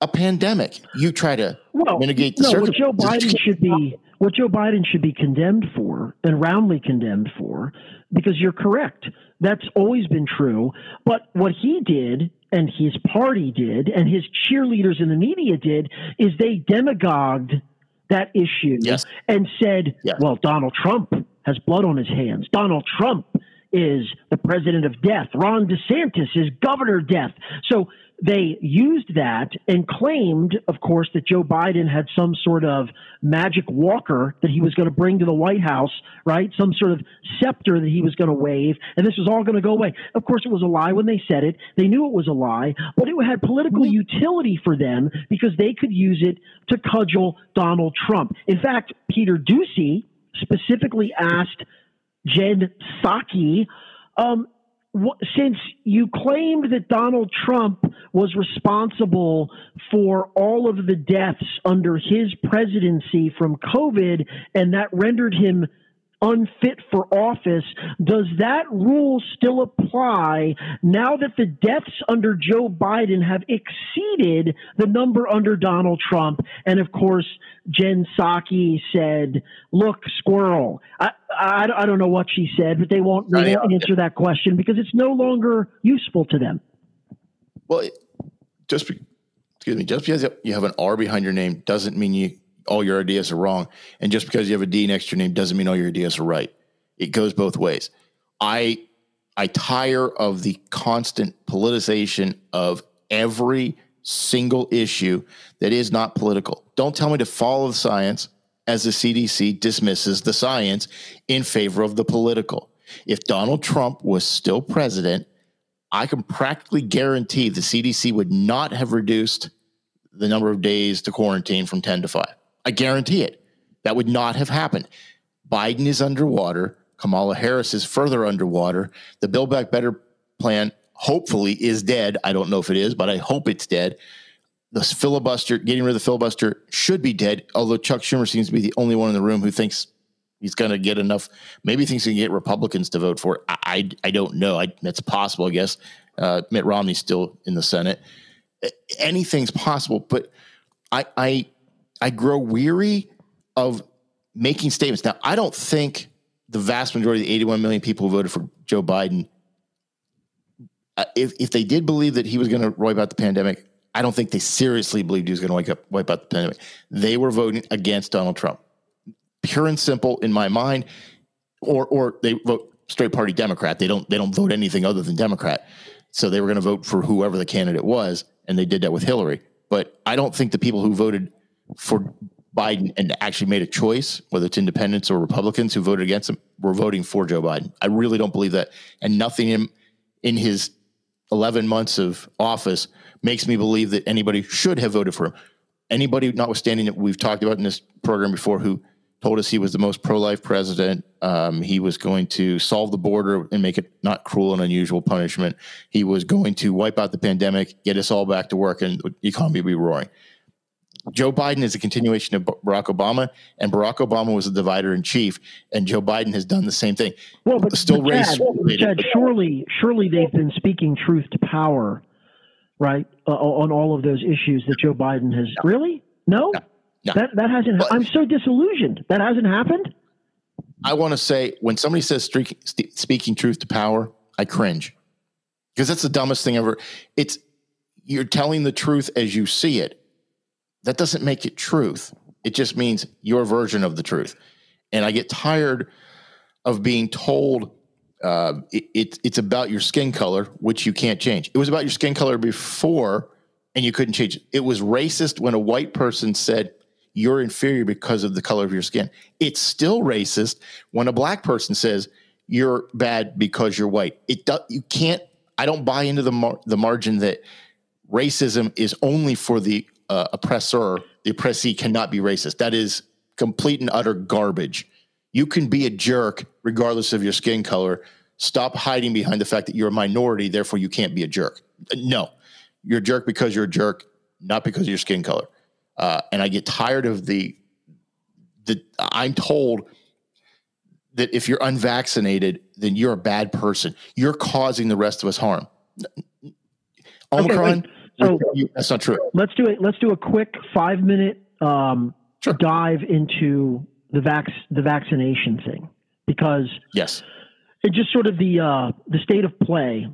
Speaker 1: a pandemic. You try to well, mitigate the no,
Speaker 2: What Joe Biden should be what Joe Biden should be condemned for and roundly condemned for, because you're correct. That's always been true. But what he did and his party did and his cheerleaders in the media did is they demagogued that issue
Speaker 1: yes.
Speaker 2: and said, yes. well, Donald Trump has blood on his hands. Donald Trump is the president of death. Ron DeSantis is governor death. So they used that and claimed, of course, that Joe Biden had some sort of magic walker that he was going to bring to the White House, right? Some sort of scepter that he was going to wave, and this was all going to go away. Of course, it was a lie when they said it. They knew it was a lie, but it had political mm-hmm. utility for them because they could use it to cudgel Donald Trump. In fact, Peter Doocy specifically asked Jen Psaki, um, since you claimed that Donald Trump was responsible for all of the deaths under his presidency from COVID, and that rendered him unfit for office. Does that rule still apply now that the deaths under Joe Biden have exceeded the number under Donald Trump? And of course, Jen Psaki said, "Look, squirrel." I, I, I don't know what she said, but they won't, they won't answer that question because it's no longer useful to them.
Speaker 1: Well, just excuse me, just because you have an R behind your name doesn't mean you all your ideas are wrong, and just because you have a D next to your name doesn't mean all your ideas are right. It goes both ways. I I tire of the constant politicization of every single issue that is not political. Don't tell me to follow the science as the CDC dismisses the science in favor of the political. If Donald Trump was still president, I can practically guarantee the CDC would not have reduced the number of days to quarantine from 10 to 5. I guarantee it. That would not have happened. Biden is underwater. Kamala Harris is further underwater. The Build Back Better plan, hopefully, is dead. I don't know if it is, but I hope it's dead. The filibuster, getting rid of the filibuster, should be dead. Although Chuck Schumer seems to be the only one in the room who thinks he's going to get enough. Maybe thinks he can get Republicans to vote for it. I, I, I don't know. I, that's possible, I guess. Uh, Mitt Romney's still in the Senate. Anything's possible, but I, I I grow weary of making statements. Now, I don't think the vast majority of the 81 million people who voted for Joe Biden, uh, if, if they did believe that he was going to wipe out the pandemic, I don't think they seriously believed he was going to wipe, out the pandemic. They were voting against Donald Trump. Pure and simple in my mind, or or they vote straight party Democrat. They don't they don't vote anything other than Democrat. So they were going to vote for whoever the candidate was, and they did that with Hillary. But I don't think the people who voted for Biden and actually made a choice, whether it's independents or Republicans who voted against him, were voting for Joe Biden. I really don't believe that. And nothing in, in his 11 months of office makes me believe that anybody should have voted for him. Anybody, notwithstanding that we've talked about in this program before, who told us he was the most pro life president, um, he was going to solve the border and make it not cruel and unusual punishment. He was going to wipe out the pandemic, get us all back to work, and the economy be roaring. Joe Biden is a continuation of Barack Obama, and Barack Obama was a divider in chief, and Joe Biden has done the same thing.
Speaker 2: Well, but still but race. Chad, Chad, surely, surely they've been speaking truth to power, right, uh, on all of those issues that Joe Biden has. No. Really? No? no, no. That that hasn't. But, I'm so disillusioned. That hasn't happened.
Speaker 1: I want to say when somebody says streak, st- speaking truth to power, I cringe because that's the dumbest thing ever. It's you're telling the truth as you see it that doesn't make it truth. It just means your version of the truth. And I get tired of being told uh, it, it, it's about your skin color, which you can't change. It was about your skin color before, and you couldn't change it. It was racist when a white person said you're inferior because of the color of your skin. It's still racist when a black person says you're bad because you're white. It do, you can't. I don't buy into the mar- the margin that racism is only for the uh, oppressor, the oppressee cannot be racist. That is complete and utter garbage. You can be a jerk regardless of your skin color. Stop hiding behind the fact that you're a minority, therefore you can't be a jerk. No, you're a jerk because you're a jerk, not because of your skin color. Uh, and I get tired of the the I'm told that if you're unvaccinated, then you're a bad person. You're causing the rest of us harm. Omicron. Okay, so that's not true.
Speaker 2: Let's do it. Let's do a quick five minute um, sure. dive into the vac the vaccination thing because
Speaker 1: yes,
Speaker 2: it just sort of the uh, the state of play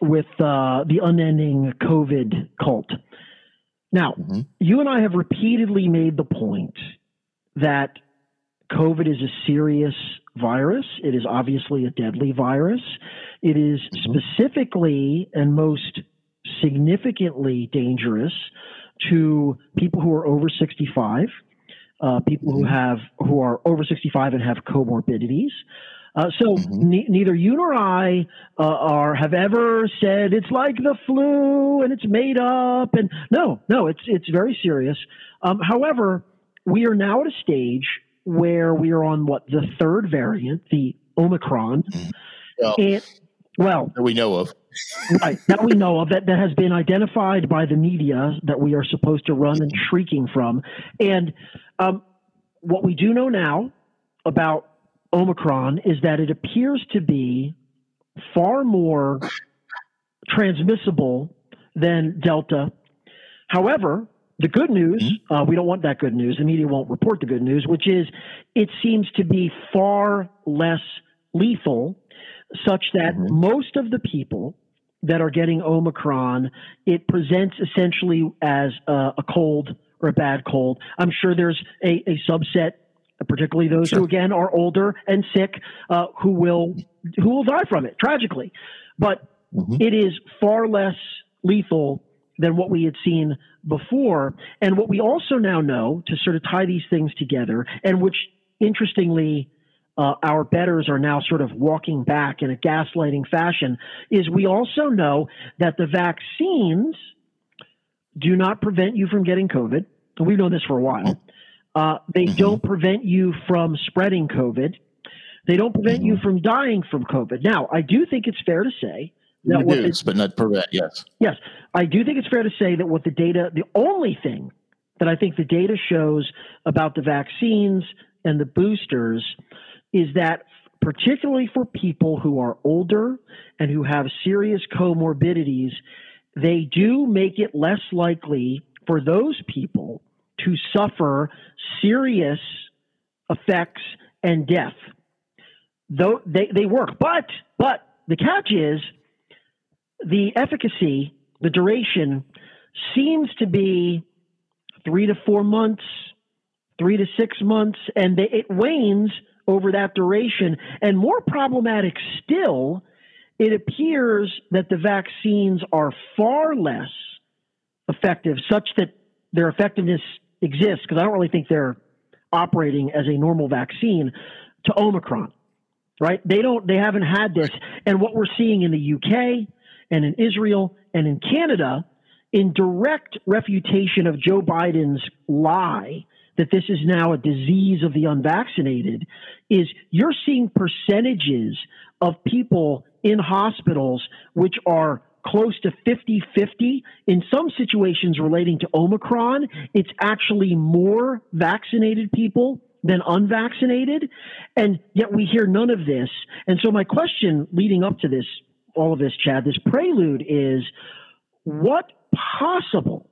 Speaker 2: with uh, the unending COVID cult. Now, mm-hmm. you and I have repeatedly made the point that COVID is a serious virus. It is obviously a deadly virus. It is mm-hmm. specifically and most significantly dangerous to people who are over 65, uh, people who mm-hmm. have who are over 65 and have comorbidities. Uh, so mm-hmm. ne- neither you nor I uh, are have ever said it's like the flu and it's made up. And no, no, it's it's very serious. Um, however, we are now at a stage where we are on what the third variant, the Omicron. Mm-hmm.
Speaker 1: Well, and, well, that we know of
Speaker 2: right that we know of that that has been identified by the media that we are supposed to run and shrieking from and um, what we do know now about Omicron is that it appears to be far more transmissible than Delta. However, the good news, mm-hmm. uh, we don't want that good news. The media won't report the good news, which is it seems to be far less lethal, such that mm-hmm. most of the people that are getting Omicron, it presents essentially as a, a cold or a bad cold. I'm sure there's a, a subset, particularly those sure. who again are older and sick, uh, who will who will die from it tragically. But mm-hmm. it is far less lethal than what we had seen before. And what we also now know to sort of tie these things together, and which interestingly uh, our betters are now sort of walking back in a gaslighting fashion, is we also know that the vaccines do not prevent you from getting COVID. We've known this for a while. Uh, they mm-hmm. don't prevent you from spreading COVID. They don't prevent mm-hmm. you from dying from COVID. Now, I do think it's fair to say that
Speaker 1: Reduce, but not prevent. Yes.
Speaker 2: Yes, I do think it's fair to say that what the data, the only thing that I think the data shows about the vaccines and the boosters is that particularly for people who are older and who have serious comorbidities, they do make it less likely for those people to suffer serious effects and death. Though they, they work. But but the catch is the efficacy, the duration seems to be three to four months, three to six months, and they, it wanes over that duration. And more problematic still, it appears that the vaccines are far less effective, such that their effectiveness exists, because I don't really think they're operating as a normal vaccine to Omicron, right? They don't, they haven't had this. And what we're seeing in the UK and in Israel and in Canada, in direct refutation of Joe Biden's lie that this is now a disease of the unvaccinated is you're seeing percentages of people in hospitals which are close to 50 50. In some situations relating to Omicron, it's actually more vaccinated people than unvaccinated. And yet we hear none of this. And so, my question leading up to this, all of this, Chad, this prelude is what possible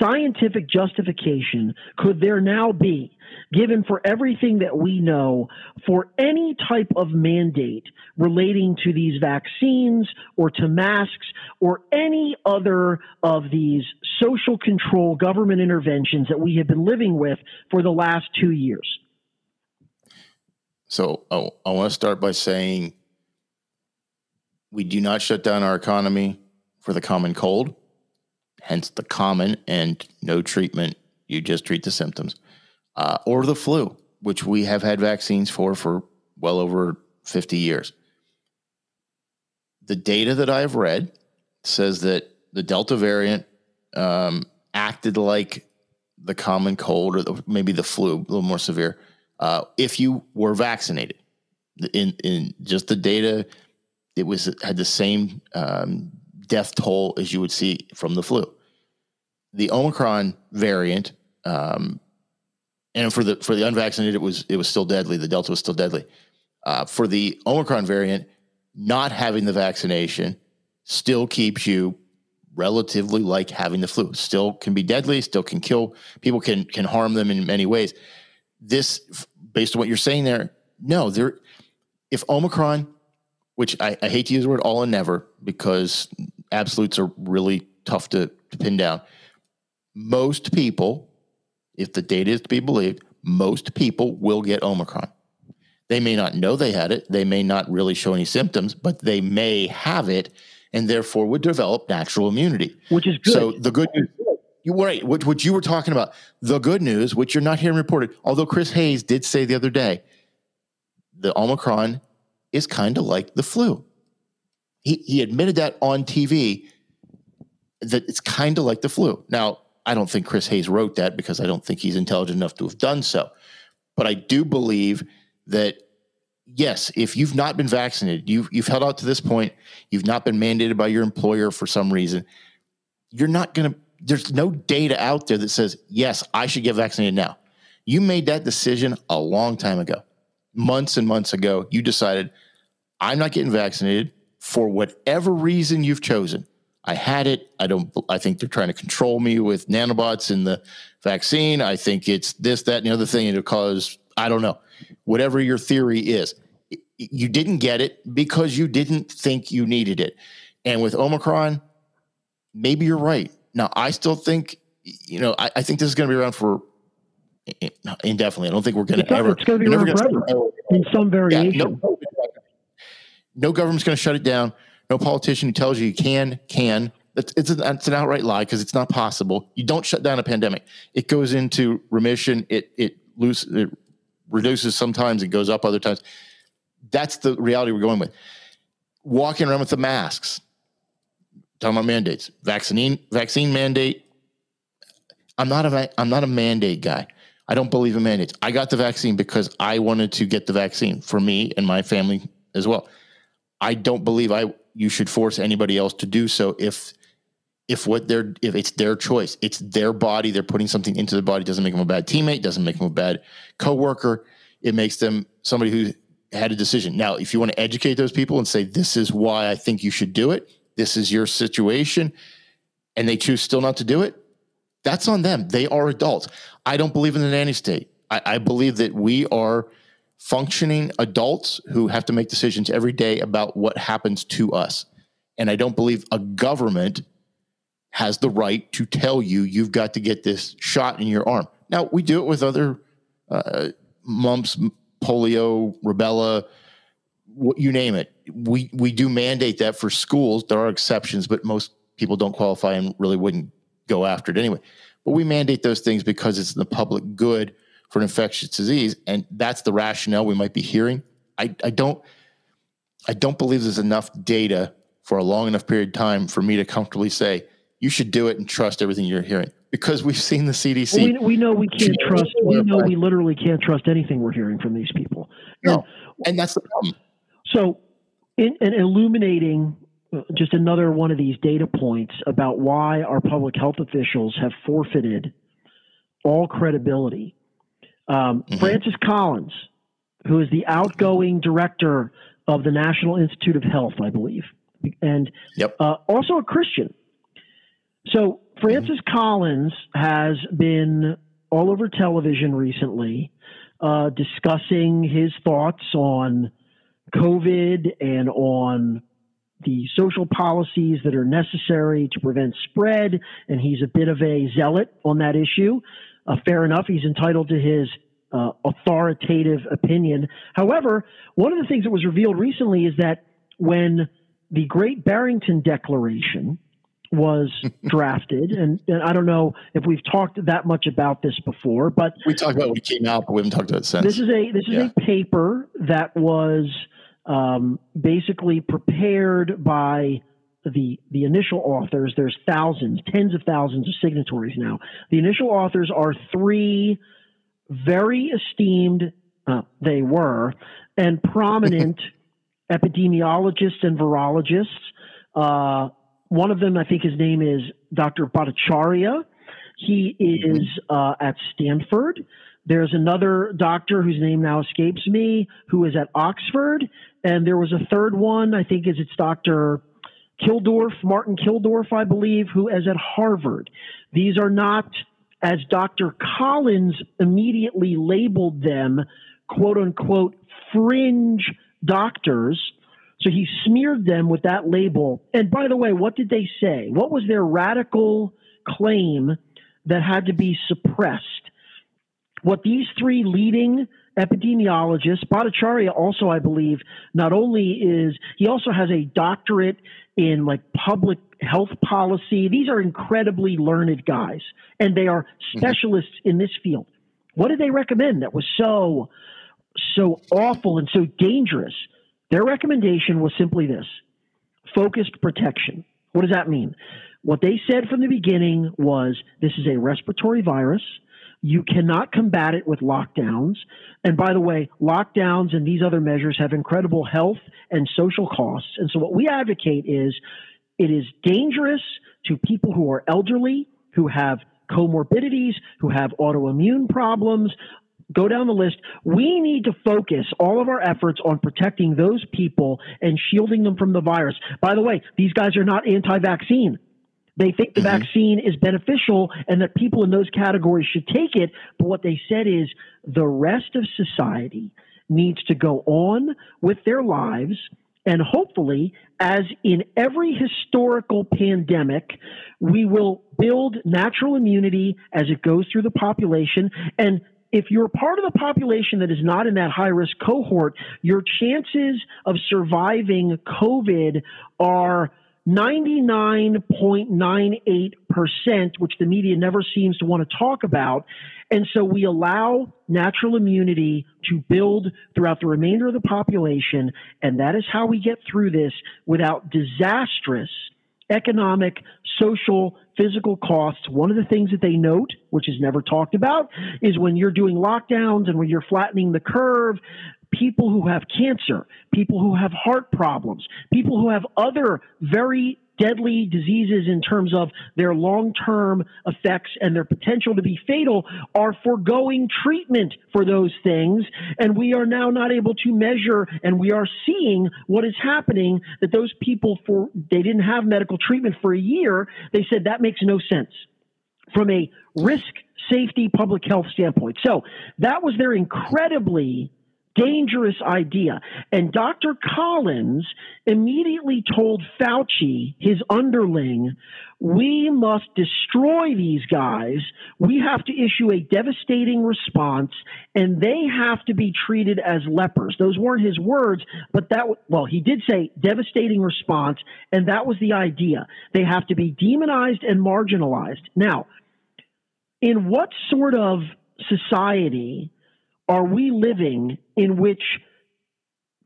Speaker 2: scientific justification could there now be given for everything that we know for any type of mandate relating to these vaccines or to masks or any other of these social control government interventions that we have been living with for the last two years?
Speaker 1: So oh, I want to start by saying we do not shut down our economy for the common cold hence the common and no treatment. You just treat the symptoms, uh, or the flu, which we have had vaccines for for well over 50 years. The data that I've read says that the Delta variant um, acted like the common cold or the, maybe the flu, a little more severe, uh, if you were vaccinated. In in just the data, it was had the same um, death toll as you would see from the flu. The Omicron variant, um, and for the for the unvaccinated, it was it was still deadly. The Delta was still deadly. Uh, for the Omicron variant, not having the vaccination still keeps you relatively like having the flu. Still can be deadly. Still can kill people. Can can harm them in many ways. This, based on what you're saying there, no. There, if Omicron, which I, I hate to use the word all and never because absolutes are really tough to, to pin down. Most people, if the data is to be believed, most people will get Omicron. They may not know they had it, they may not really show any symptoms, but they may have it and therefore would develop natural immunity.
Speaker 2: Which is good.
Speaker 1: So the good news you were right. What, what you were talking about, the good news, which you're not hearing reported, although Chris Hayes did say the other day, the Omicron is kind of like the flu. He, he admitted that on TV that it's kind of like the flu. Now, I don't think Chris Hayes wrote that because I don't think he's intelligent enough to have done so. But I do believe that yes, if you've not been vaccinated, you've you've held out to this point, you've not been mandated by your employer for some reason, you're not to there's no data out there that says, yes, I should get vaccinated now. You made that decision a long time ago. months and months ago, you decided, I'm not getting vaccinated for whatever reason you've chosen. I had it. I don't. I think they're trying to control me with nanobots in the vaccine. I think it's this, that, and the other thing. It'll cause. I don't know. Whatever your theory is, you didn't get it because you didn't think you needed it. And with Omicron, maybe you're right. Now, I still think, you know, I, I think this is going to be around for eh, eh, indefinitely. I don't think we're going to ever.
Speaker 2: It's going to be around forever in some variation. Yeah, no,
Speaker 1: no government's going to shut it down. No politician who tells you you can can. It's, it's, an, it's an outright lie because it's not possible. You don't shut down a pandemic. It goes into remission. It it, loose, it reduces sometimes. It goes up other times. That's the reality we're going with. Walking around with the masks. Talking about mandates. Vaccine vaccine mandate. I'm not a I'm not a mandate guy. I don't believe in mandates. I got the vaccine because I wanted to get the vaccine for me and my family as well. I don't believe I you should force anybody else to do so if if what they're if it's their choice, it's their body, they're putting something into the body, doesn't make them a bad teammate, doesn't make them a bad coworker. It makes them somebody who had a decision. Now, if you want to educate those people and say this is why I think you should do it, this is your situation, and they choose still not to do it, that's on them. They are adults. I don't believe in the nanny state. I, I believe that we are functioning adults who have to make decisions every day about what happens to us. And I don't believe a government has the right to tell you you've got to get this shot in your arm. Now, we do it with other uh, mumps, polio, rubella, you name it. We, we do mandate that for schools. There are exceptions, but most people don't qualify and really wouldn't go after it anyway. But we mandate those things because it's in the public good for an infectious disease, and that's the rationale we might be hearing. I, I don't I don't believe there's enough data for a long enough period of time for me to comfortably say you should do it and trust everything you're hearing because we've seen the CDC.
Speaker 2: Well, we, we, know we can't trust. We know we literally can't trust anything we're hearing from these people.
Speaker 1: No, and, and that's the problem.
Speaker 2: So, in, in illuminating uh, just another one of these data points about why our public health officials have forfeited all credibility um, mm-hmm. Francis Collins, who is the outgoing director of the National Institute of Health, I believe, and
Speaker 1: yep.
Speaker 2: uh, also a Christian. So Francis mm-hmm. Collins has been all over television recently uh, discussing his thoughts on COVID and on the social policies that are necessary to prevent spread. And he's a bit of a zealot on that issue uh, fair enough. He's entitled to his uh, authoritative opinion. However, one of the things that was revealed recently is that when the Great Barrington Declaration was drafted, and, and, I don't know if we've talked that much about this before, but
Speaker 1: we talked about when it came out, but we haven't talked about it since.
Speaker 2: This is a this is yeah. a paper that was um, basically prepared by the the initial authors there's thousands tens of thousands of signatories now. The initial authors are three very esteemed uh, they were and prominent epidemiologists and virologists. Uh, one of them i think his name is dr bhattacharya. He is uh, at stanford. There's another doctor whose name now escapes me who is at oxford. And there was a third one i think is it's dr Kulldorff, Martin Kulldorff, I believe, who is at Harvard. These are not, as Dr. Collins immediately labeled them, quote unquote, fringe doctors. So he smeared them with that label. And by the way, what did they say? What was their radical claim that had to be suppressed? What these three leading epidemiologists, Bhattacharya also, I believe, not only is, he also has a doctorate in like public health policy. These are incredibly learned guys, and they are mm-hmm. specialists mm-hmm. in this field. What did they recommend that was so so awful and so dangerous? Their recommendation was simply this: focused protection. What does that mean? What they said from the beginning was this is a respiratory virus. You cannot combat it with lockdowns. And by the way, lockdowns and these other measures have incredible health and social costs. And so what we advocate is it is dangerous to people who are elderly, who have comorbidities, who have autoimmune problems, go down the list. We need to focus all of our efforts on protecting those people and shielding them from the virus. By the way, these guys are not anti vaccine. They think the mm-hmm. vaccine is beneficial and that people in those categories should take it. But what they said is the rest of society needs to go on with their lives. And hopefully, as in every historical pandemic, we will build natural immunity as it goes through the population. And if you're part of the population that is not in that high risk cohort, your chances of surviving COVID are 99.98%, which the media never seems to want to talk about. And so we allow natural immunity to build throughout the remainder of the population. And that is how we get through this without disastrous economic, social, physical costs. One of the things that they note, which is never talked about, is when you're doing lockdowns and when you're flattening the curve, people who have cancer, people who have heart problems, people who have other very deadly diseases in terms of their long term effects and their potential to be fatal are foregoing treatment for those things. And we are now not able to measure and we are seeing what is happening that those people for, they didn't have medical treatment for a year. They said that makes no sense from a risk safety public health standpoint. So that was their incredibly dangerous idea. And Dr. Collins immediately told Fauci, his underling, we must destroy these guys. We have to issue a devastating response, and they have to be treated as lepers. Those weren't his words, but that, well, he did say devastating response, and that was the idea. They have to be demonized and marginalized. Now, in what sort of society are we living in which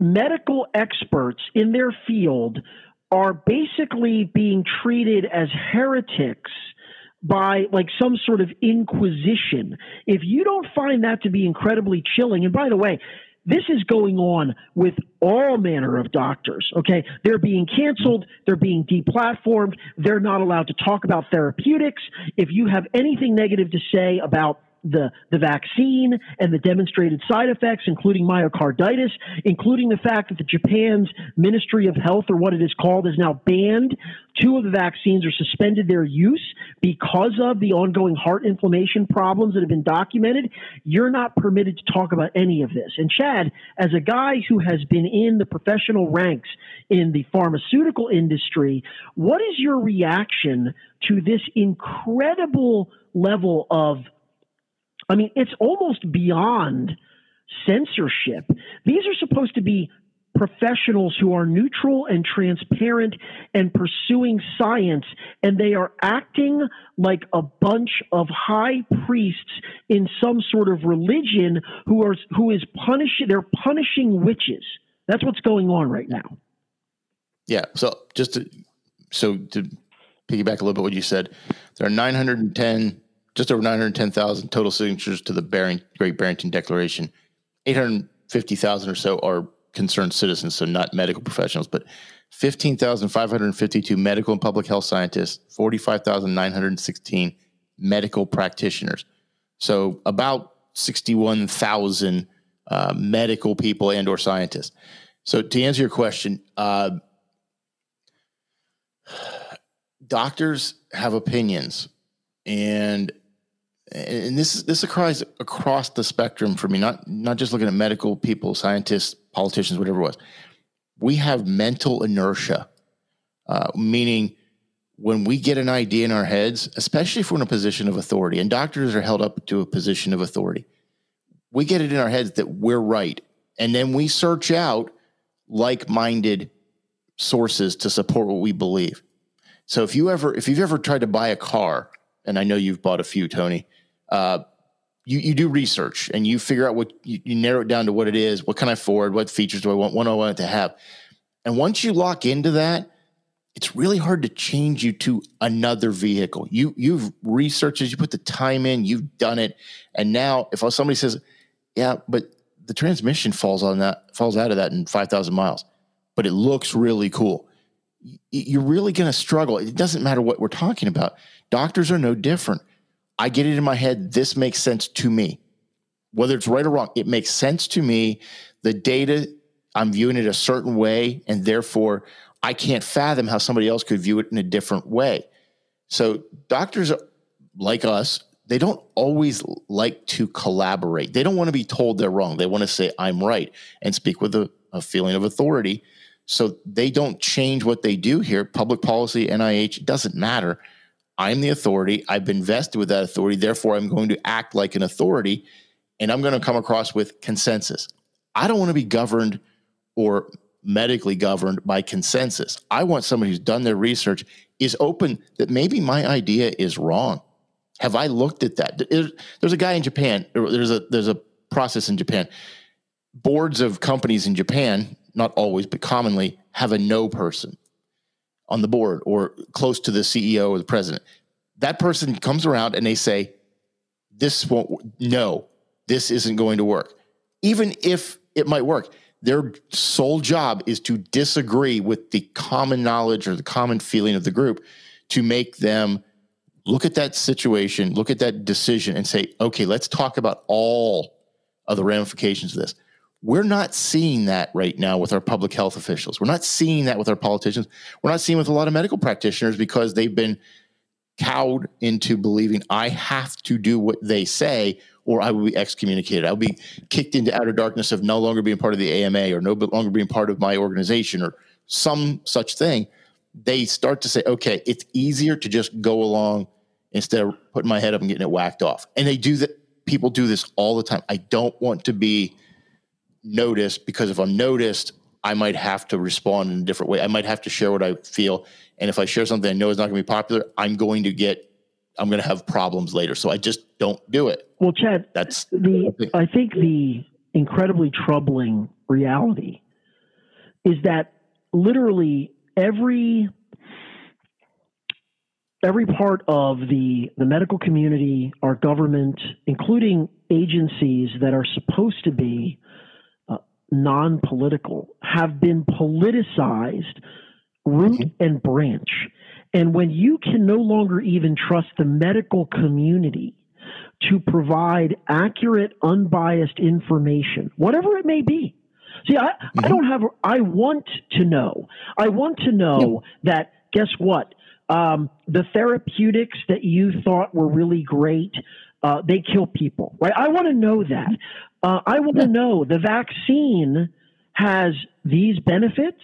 Speaker 2: medical experts in their field are basically being treated as heretics by like some sort of inquisition. If you don't find that to be incredibly chilling, and by the way, this is going on with all manner of doctors. Okay. They're being canceled. They're being deplatformed. They're not allowed to talk about therapeutics. If you have anything negative to say about the, the vaccine and the demonstrated side effects, including myocarditis, including the fact that the Japan's Ministry of Health, or what it is called, is now banned. Two of the vaccines are suspended their use because of the ongoing heart inflammation problems that have been documented. You're not permitted to talk about any of this. And Chad, as a guy who has been in the professional ranks in the pharmaceutical industry, what is your reaction to this incredible level of I mean, it's almost beyond censorship. These are supposed to be professionals who are neutral and transparent and pursuing science, and they are acting like a bunch of high priests in some sort of religion who are who is punishing they're punishing witches. That's what's going on right now.
Speaker 1: Yeah. So just to so to piggyback a little bit what you said, there are 910 just over 910,000 total signatures to the Great Barrington Declaration. 850,000 or so are concerned citizens, so not medical professionals, but 15,552 medical and public health scientists, 45,916 medical practitioners. So about 61,000 uh, medical people and or scientists. So to answer your question, uh, doctors have opinions and and this is this occurs across the spectrum for me, not not just looking at medical people, scientists, politicians, whatever it was. We have mental inertia, uh, meaning when we get an idea in our heads, especially if we're in a position of authority, and doctors are held up to a position of authority, we get it in our heads that we're right, and then we search out like-minded sources to support what we believe. So if you ever if you've ever tried to buy a car, and I know you've bought a few, Tony uh, you, you do research and you figure out what you, you, narrow it down to what it is. What can I afford? What features do I want? What do I want it to have? And once you lock into that, it's really hard to change you to another vehicle. You you've researched it, you put the time in, you've done it, and now if somebody says, "Yeah, but the transmission falls on that falls out of that in five thousand miles," but it looks really cool, you're really going to struggle. It doesn't matter what we're talking about. Doctors are no different. I get it in my head. This makes sense to me. whether it's right or wrong. It makes sense to me. The data, I'm viewing it a certain way, and therefore I can't fathom how somebody else could view it in a different way. So doctors like us, they don't always like to collaborate. They don't want to be told they're wrong. They want to say, I'm right and speak with a, a feeling of authority. So they don't change what they do here. Public policy, NIH, doesn't matter. I'm the authority. I've been vested with that authority. Therefore, I'm going to act like an authority and I'm going to come across with consensus. I don't want to be governed or medically governed by consensus. I want somebody who's done their research, is open that maybe my idea is wrong. Have I looked at that? There's a guy in Japan. There's a there's a process in Japan. Boards of companies in Japan, not always, but commonly, have a no person on the board or close to the CEO or the president. That person comes around and they say, "This won't. No, this isn't going to work." Even if it might work, their sole job is to disagree with the common knowledge or the common feeling of the group to make them look at that situation, look at that decision, and say, okay, let's talk about all of the ramifications of this. We're not seeing that right now with our public health officials. We're not seeing that with our politicians. We're not seeing with a lot of medical practitioners because they've been cowed into believing I have to do what they say or I will be excommunicated. I will be kicked into outer darkness of no longer being part of the AMA or no longer being part of my organization or some such thing. They start to say, okay, it's easier to just go along instead of putting my head up and getting it whacked off. And they do that. People do this all the time. I don't want to be noticed because if I'm noticed, I might have to respond in a different way. I might have to share what I feel. And if I share something I know is not going to be popular, I'm going to get I'm going to have problems later. So I just don't do it.
Speaker 2: Well, Chad, that's the. I think the incredibly troubling reality is that literally every every part of the the medical community, our government, including agencies that are supposed to be uh, non-political, have been politicized root mm-hmm. and branch. And when you can no longer even trust the medical community to provide accurate, unbiased information, whatever it may be. See, I, mm-hmm. I don't have, I want to know. I want to know yeah. that, guess what? Um, the therapeutics that you thought were really great, uh, they kill people, right? I want to know that. Uh, I want to know the vaccine has these benefits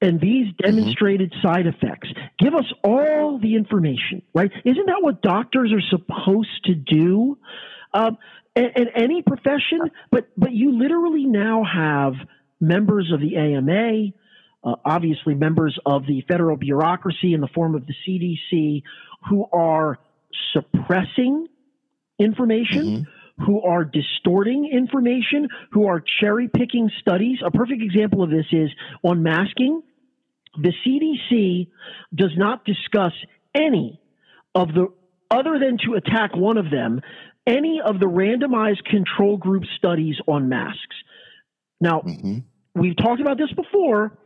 Speaker 2: and these mm-hmm. demonstrated mm-hmm. side effects. Give us all the information, right? Isn't that what doctors are supposed to do? Um, and, and any profession, but but you literally now have members of the AMA, uh, obviously members of the federal bureaucracy in the form of the CDC, who are suppressing information. Mm-hmm who are distorting information, who are cherry picking studies. A perfect example of this is on masking the CDC does not discuss any of the, other than to attack one of them, any of the randomized control group studies on masks. Now, mm-hmm. we've talked about this before.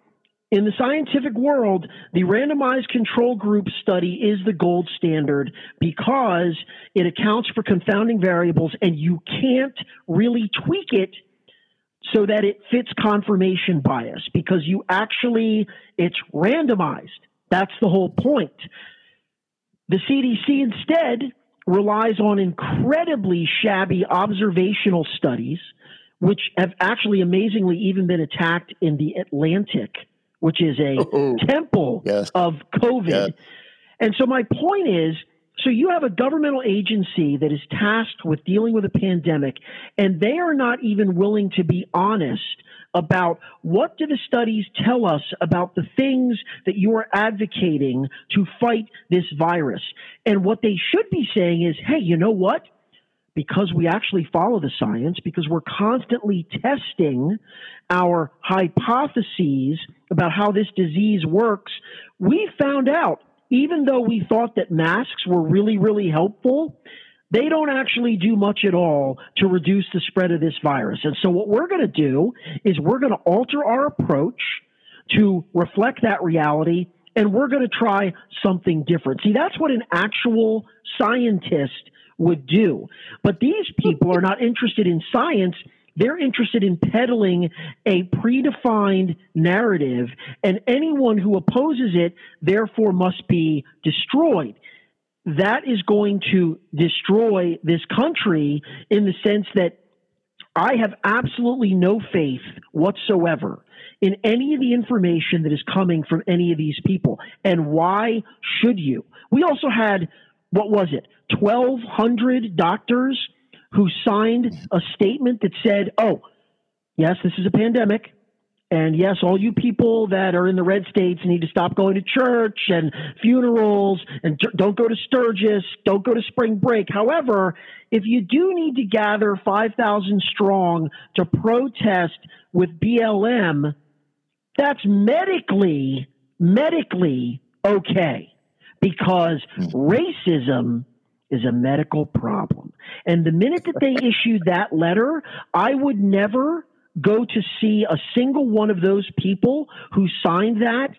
Speaker 2: In the scientific world, the randomized control group study is the gold standard because it accounts for confounding variables and you can't really tweak it so that it fits confirmation bias because you actually, it's randomized. That's the whole point. The CDC instead relies on incredibly shabby observational studies, which have actually amazingly even been attacked in the Atlantic, which is a oh, temple yes. of COVID. Yes. And so my point is, so you have a governmental agency that is tasked with dealing with a pandemic, and they are not even willing to be honest about what do the studies tell us about the things that you are advocating to fight this virus. And what they should be saying is, hey, you know what? Because we actually follow the science, because we're constantly testing our hypotheses about how this disease works, we found out even though we thought that masks were really, really helpful, they don't actually do much at all to reduce the spread of this virus. And so, what we're going to do is we're going to alter our approach to reflect that reality. and we're going to try something different. See, that's what an actual scientist would do. But these people are not interested in science. They're interested in peddling a predefined narrative, and anyone who opposes it, therefore, must be destroyed. That is going to destroy this country in the sense that I have absolutely no faith whatsoever in any of the information that is coming from any of these people. And why should you? We also had, what was it, 1,200 doctors who signed a statement that said, oh, yes, this is a pandemic. And yes, all you people that are in the red states need to stop going to church and funerals and don't go to Sturgis, don't go to spring break. However, if you do need to gather 5,000 strong to protest with BLM, that's medically, medically okay because racism is a medical problem. And the minute that they issued that letter, I would never go to see a single one of those people who signed that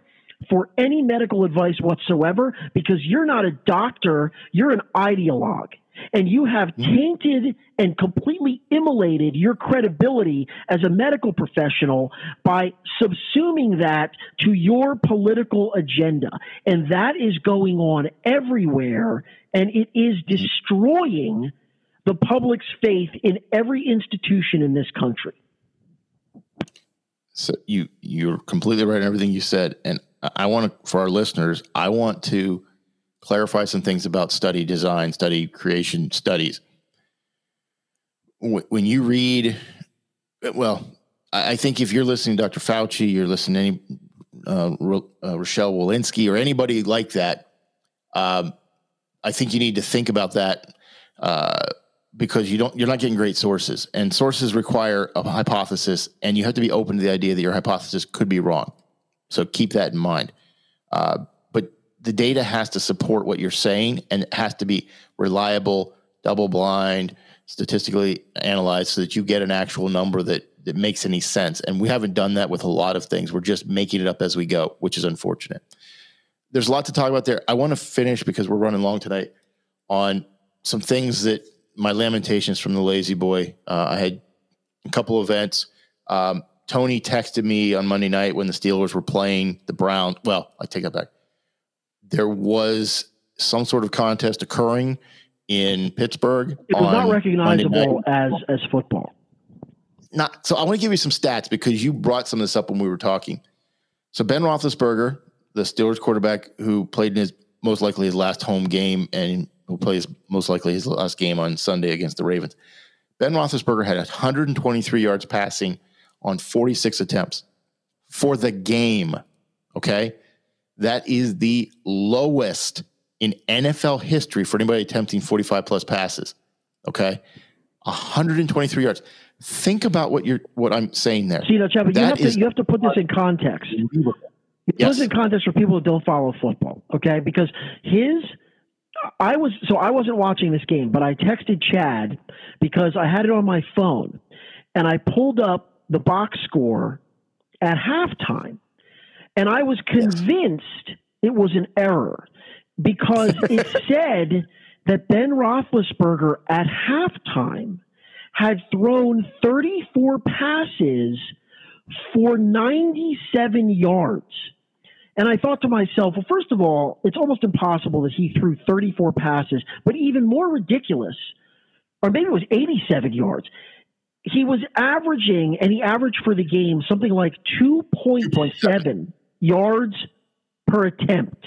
Speaker 2: for any medical advice whatsoever because you're not a doctor, you're an ideologue. And you have mm-hmm. tainted and completely immolated your credibility as a medical professional by subsuming that to your political agenda. And that is going on everywhere. And it is destroying the public's faith in every institution in this country.
Speaker 1: So you you're completely right in everything you said, and I want to for our listeners, I want to clarify some things about study design, study creation studies. When you read, well, I think if you're listening to Dr. Fauci, you're listening to any uh, uh, Rochelle Walensky or anybody like that, um, I think you need to think about that. Uh, because you don't you're not getting great sources and sources require a hypothesis and you have to be open to the idea that your hypothesis could be wrong so keep that in mind uh, the data has to support what you're saying and it has to be reliable double blind statistically analyzed so that you get an actual number that that makes any sense and we haven't done that with a lot of things we're just making it up as we go which is unfortunate there's a lot to talk about there i want to finish because we're running long tonight on some things that my lamentations from the La-Z-Boy. Uh, I had a couple events. Um, Tony texted me on Monday night when the Steelers were playing the Browns. Well, I take that back. There was some sort of contest occurring in Pittsburgh.
Speaker 2: It was not recognizable as as football.
Speaker 1: Not so. I want to give you some stats because you brought some of this up when we were talking. So Ben Roethlisberger, the Steelers quarterback who played in his most likely his last home game and who plays most likely his last game on Sunday against the Ravens. Ben Roethlisberger had 123 yards passing on 46 attempts for the game. Okay. That is the lowest in NFL history for anybody attempting 45 plus passes. Okay. 123 yards. Think about what you're what I'm saying there.
Speaker 2: See, now, Chad, you have, to, you have to put this in context. Put yes. this in context for people who don't follow football, okay? Because his I was so I wasn't watching this game, but I texted Chad because I had it on my phone and I pulled up the box score at halftime. And I was convinced yes. it was an error because it said that Ben Roethlisberger at halftime had thrown 34 passes for 97 yards. And I thought to myself, well, first of all, it's almost impossible that he threw 34 passes, but even more ridiculous, or maybe it was 87 yards. He was averaging, and he averaged for the game something like 2.7 yards per attempt.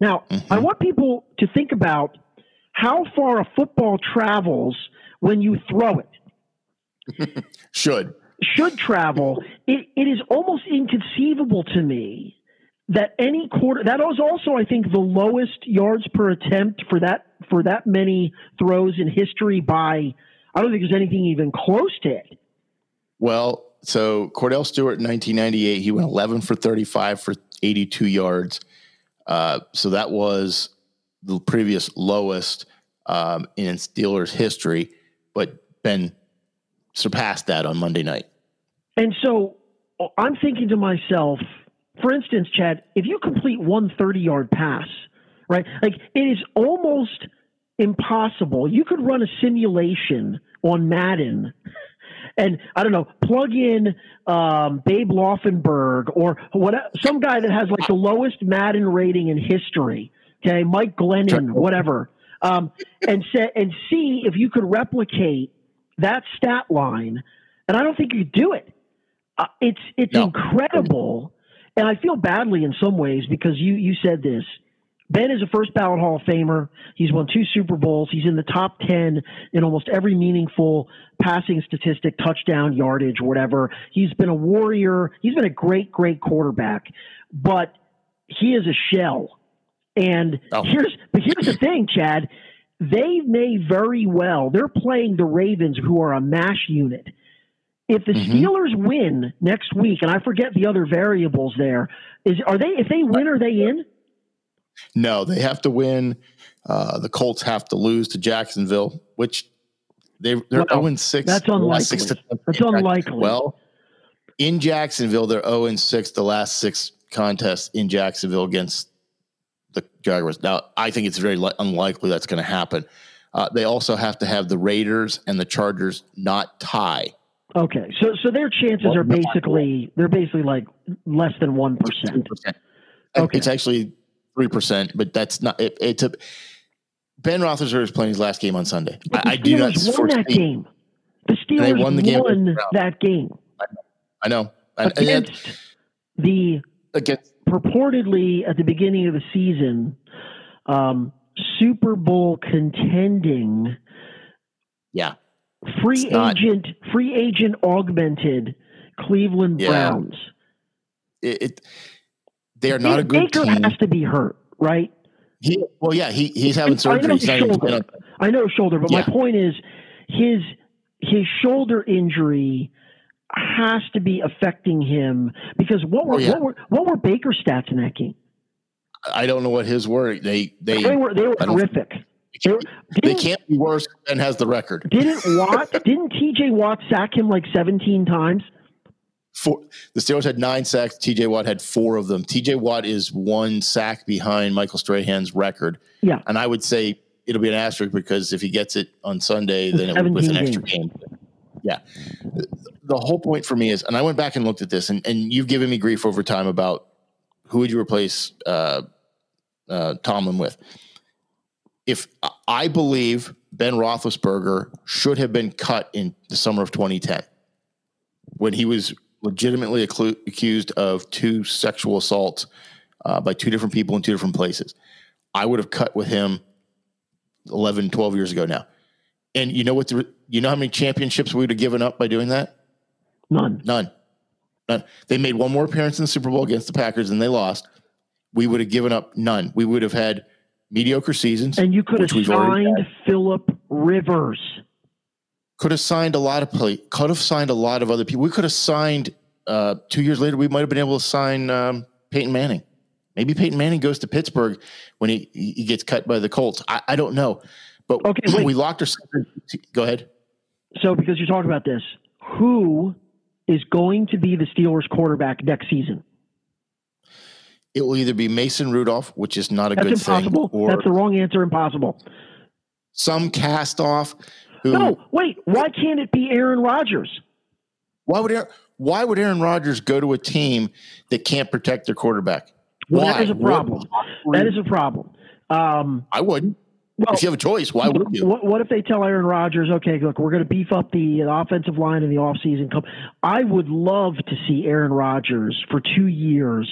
Speaker 2: Now, mm-hmm. I want people to think about how far a football travels when you throw it.
Speaker 1: Should.
Speaker 2: Should travel. It, it is almost inconceivable to me that any quarter that was also I think the lowest yards per attempt for that for that many throws in history by I don't think there's anything even close to it.
Speaker 1: Well, so Kordell Stewart in 1998 he went 11 for 35 for 82 yards. Uh, so that was the previous lowest um, in Steelers history, but Ben surpassed that on Monday night.
Speaker 2: And so I'm thinking to myself, for instance, Chad, if you complete one 30 yard pass, right? Like it is almost impossible. You could run a simulation on Madden and I don't know, plug in um, Babe Laufenberg or what, some guy that has like the lowest Madden rating in history. Okay, Mike Glennon, whatever, um, and say, and see if you could replicate that stat line. And I don't think you could do it. Uh, it's it's no. incredible, and I feel badly in some ways because you you said this. Ben is a first ballot Hall of Famer. He's won two Super Bowls. He's in the top 10 in almost every meaningful passing statistic, touchdown, yardage, whatever. He's been a warrior. He's been a great, great quarterback, but he is a shell. And oh. here's, but here's the thing, Chad. They may very well, they're playing the Ravens, who are a mash unit. If the mm-hmm. Steelers win next week, and I forget the other variables there, is are they if they win, are they in?
Speaker 1: No, they have to win. Uh, the Colts have to lose to Jacksonville, which they they're well, 0 6.
Speaker 2: That's unlikely. Six to, that's unlikely.
Speaker 1: Well, in Jacksonville, they're 0 6 the last six contests in Jacksonville against the Jaguars. Now, I think it's very li- unlikely that's going to happen. Uh, they also have to have the Raiders and the Chargers not tie.
Speaker 2: Okay, so so their chances well, are basically they're basically like less than one percent.
Speaker 1: Okay, it's actually three percent, but that's not. It, it's a Ben Roethlisberger is playing his last game on Sunday.
Speaker 2: I, I, do not won that game. The Steelers won, the game won that game.
Speaker 1: I know.
Speaker 2: Against and, the
Speaker 1: against
Speaker 2: purportedly at the beginning of the season, um, Super Bowl contending.
Speaker 1: Yeah.
Speaker 2: Free agent, free agent augmented Cleveland yeah. Browns.
Speaker 1: It, it they are not a good
Speaker 2: Baker
Speaker 1: team.
Speaker 2: has to be hurt, right?
Speaker 1: He, well, yeah, he, he's having surgery.
Speaker 2: I know, shoulder. I know shoulder, but yeah. my point is his his shoulder injury has to be affecting him because what were oh, yeah. what were what were Baker's stats in that game?
Speaker 1: I don't know what his were. They they
Speaker 2: they were they were horrific.
Speaker 1: They, they, can't be worse than has the record.
Speaker 2: Didn't Watt? didn't T.J. Watt sack him like seventeen times?
Speaker 1: Four, the Steelers had nine sacks. TJ Watt had four of them. TJ Watt is one sack behind Michael Strahan's record.
Speaker 2: Yeah.
Speaker 1: And I would say it'll be an asterisk because if he gets it on Sunday, then it would with an extra game. Yeah. The whole point for me is, and I went back and looked at this, and, and you've given me grief over time about who would you replace uh, uh, Tomlin with. If I believe Ben Roethlisberger should have been cut in the summer of 2010 when he was legitimately accused of two sexual assaults uh, by two different people in two different places. I would have cut with him 11, 12 years ago now. And you know what? The, you know how many championships we would have given up by doing that?
Speaker 2: None.
Speaker 1: None. None. They made one more appearance in the Super Bowl against the Packers and they lost. We would have given up none. We would have had mediocre seasons.
Speaker 2: And you could have signed Philip Rivers
Speaker 1: could have signed a lot of play, could have signed a lot of other people. We could have signed uh, two years later. We might have been able to sign um, Peyton Manning. Maybe Peyton Manning goes to Pittsburgh when he, he gets cut by the Colts. I, I don't know, but okay, wait. we locked ourselves. Go ahead.
Speaker 2: So, because you're talking about this, who is going to be the Steelers' quarterback next season?
Speaker 1: It will either be Mason Rudolph, which is not a
Speaker 2: That's
Speaker 1: good
Speaker 2: impossible.
Speaker 1: thing,
Speaker 2: or That's the wrong answer. Impossible.
Speaker 1: Some cast off
Speaker 2: who, no, wait. Why can't it be Aaron Rodgers?
Speaker 1: Why would Aaron, why would Aaron Rodgers go to a team that can't protect their quarterback?
Speaker 2: Well, why? that is a problem. That is a problem. Um,
Speaker 1: I wouldn't. Well, if you have a choice, why would you?
Speaker 2: What, what if they tell Aaron Rodgers, okay, look, we're going to beef up the, the offensive line in the offseason? Come, I would love to see Aaron Rodgers for two years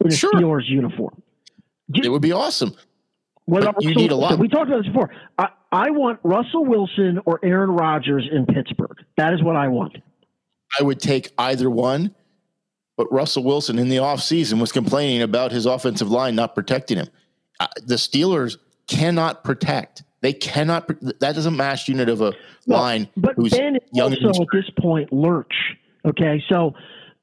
Speaker 2: in a sure. Steelers uniform.
Speaker 1: It would be awesome.
Speaker 2: What about you need a lot. We talked about this before. I, I want Russell Wilson or Aaron Rodgers in Pittsburgh. That is what I want.
Speaker 1: I would take either one, but Russell Wilson in the offseason was complaining about his offensive line not protecting him. Uh, the Steelers cannot protect. They cannot. That is a mass unit of a well, line.
Speaker 2: But Ben is also at this point lurch. Okay, so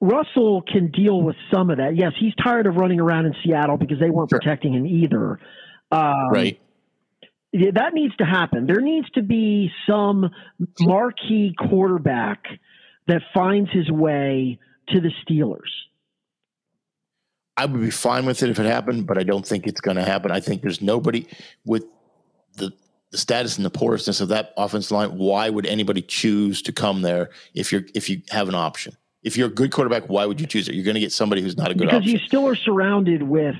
Speaker 2: Russell can deal with some of that. Yes, he's tired of running around in Seattle because they weren't sure. protecting him either.
Speaker 1: Um, right.
Speaker 2: That needs to happen. There needs to be some marquee quarterback that finds his way to the Steelers.
Speaker 1: I would be fine with it if it happened, but I don't think it's going to happen. I think there's nobody with the the status and the porousness of that offensive line. Why would anybody choose to come there if you're if you have an option? If you're a good quarterback, why would you choose it? You're going to get somebody who's not a good
Speaker 2: because
Speaker 1: option.
Speaker 2: you still are surrounded with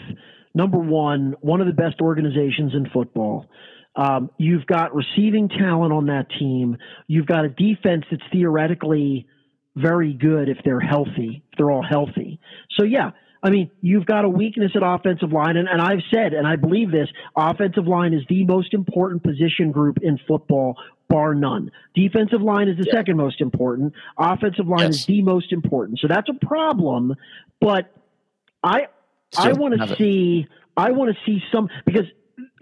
Speaker 2: number one, one of the best organizations in football. Um, you've got receiving talent on that team. You've got a defense that's theoretically very good if they're healthy, if they're all healthy. So yeah, I mean, you've got a weakness at offensive line, and, and I've said, and I believe this, offensive line is the most important position group in football, bar none. Defensive line is the yeah. second most important. Offensive line yes. is the most important. So that's a problem, but I I want to see I want to see some because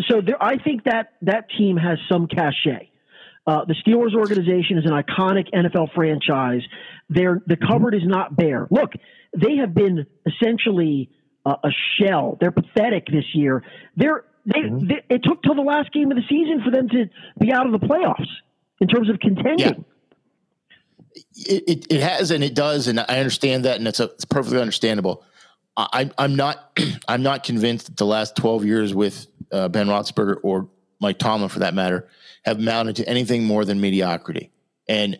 Speaker 2: so there, I think that that team has some cachet. Uh, the Steelers organization is an iconic NFL franchise. They're, the mm-hmm. cupboard is not bare. Look, they have been essentially uh, a shell. They're pathetic this year. They're, they, mm-hmm. they, it took till the last game of the season for them to be out of the playoffs in terms of contending.
Speaker 1: Yeah. It, it, it, has and it does, and I understand that, and it's, a, it's perfectly understandable. I, I'm not I'm not convinced that the last 12 years with uh, Ben Roethlisberger or Mike Tomlin, for that matter, have mounted to anything more than mediocrity. And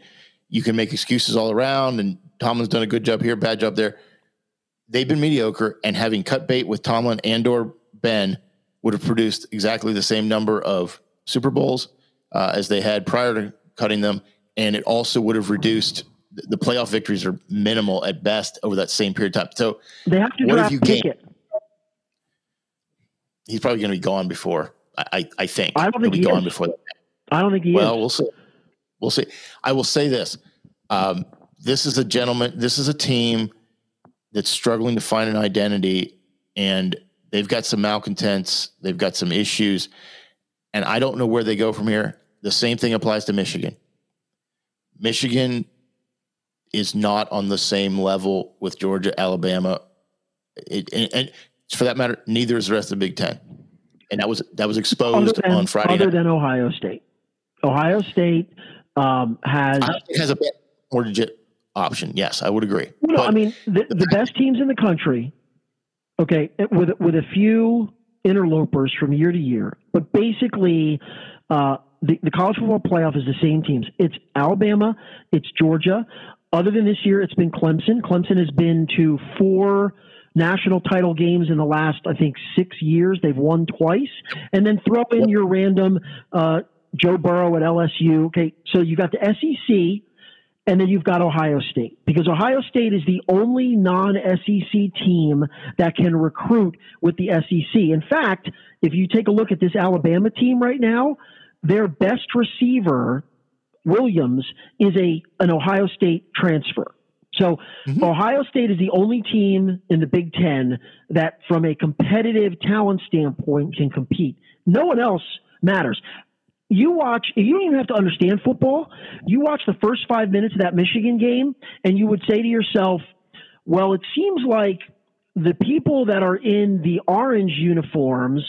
Speaker 1: you can make excuses all around, and Tomlin's done a good job here, bad job there. They've been mediocre, and having cut bait with Tomlin and or Ben would have produced exactly the same number of Super Bowls uh, as they had prior to cutting them, and it also would have reduced the playoff victories are minimal at best over that same period of time. So
Speaker 2: they have to what draft if you Pickett.
Speaker 1: He's probably going to be gone before. I, I think.
Speaker 2: I don't think
Speaker 1: he'll
Speaker 2: be
Speaker 1: gone
Speaker 2: is.
Speaker 1: before that.
Speaker 2: I don't think he
Speaker 1: well,
Speaker 2: is.
Speaker 1: we'll see. We'll see. I will say this: um, this is a gentleman. This is a team that's struggling to find an identity, and they've got some malcontents. They've got some issues, and I don't know where they go from here. The same thing applies to Michigan. Michigan is not on the same level with Georgia, Alabama, it, and, and, for that matter, neither is the rest of the Big Ten. And that was that was exposed
Speaker 2: than,
Speaker 1: on Friday.
Speaker 2: Other night. than Ohio State, Ohio State um, has
Speaker 1: has a more legit option. Yes, I would agree.
Speaker 2: No, but, I mean the, the best teams in the country. Okay, with with a few interlopers from year to year, but basically. Uh, the, the college football playoff is the same teams. It's Alabama, it's Georgia, other than this year, it's been Clemson. Clemson has been to four national title games in the last, I think, six years. They've won twice. And then throw in your random uh, Joe Burrow at LSU. Okay, so you've got the SEC, and then you've got Ohio State because Ohio State is the only non-SEC team that can recruit with the SEC. In fact, if you take a look at this Alabama team right now, their best receiver Williams is a an Ohio State transfer. So mm-hmm. Ohio State is the only team in the Big Ten that, from a competitive talent standpoint, can compete. No one else matters. You watch, you don't even have to understand football. You watch the first five minutes of that Michigan game, and you would say to yourself, well, it seems like the people that are in the orange uniforms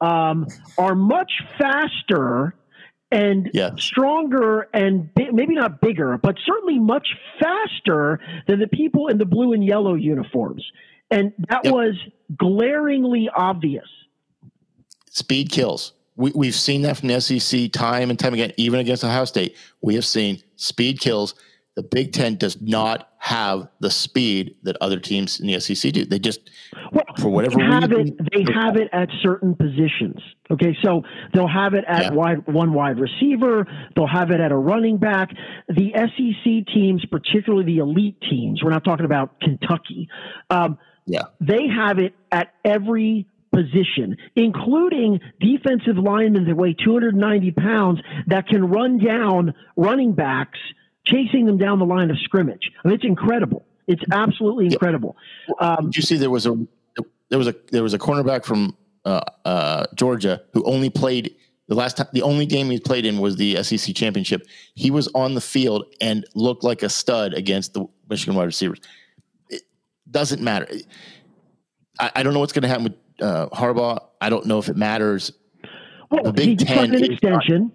Speaker 2: um, are much faster and yes. stronger and bi- maybe not bigger, but certainly much faster than the people in the blue and yellow uniforms. And that yep. was glaringly obvious.
Speaker 1: Speed kills. We, we've seen that from the SEC time and time again, even against Ohio State. We have seen speed kills. The Big Ten does not have the speed that other teams in the SEC do. They just, well, for whatever
Speaker 2: they have
Speaker 1: reason,
Speaker 2: it, they have it at certain positions. Okay, so they'll have it at yeah. wide one wide receiver. They'll have it at a running back. The SEC teams, particularly the elite teams, we're not talking about Kentucky. Um,
Speaker 1: yeah,
Speaker 2: they have it at every position, including defensive linemen that weigh 290 pounds that can run down running backs, chasing them down the line of scrimmage. I mean, it's incredible. It's absolutely incredible.
Speaker 1: Um, Did you see there was a there was a there was a cornerback from uh, uh, Georgia who only played the last time. The only game he played in was the SEC championship. He was on the field and looked like a stud against the Michigan wide receivers. It doesn't matter. I, I don't know what's going to happen with uh, Harbaugh. I don't know if it matters.
Speaker 2: Well, the Big Ten an extension,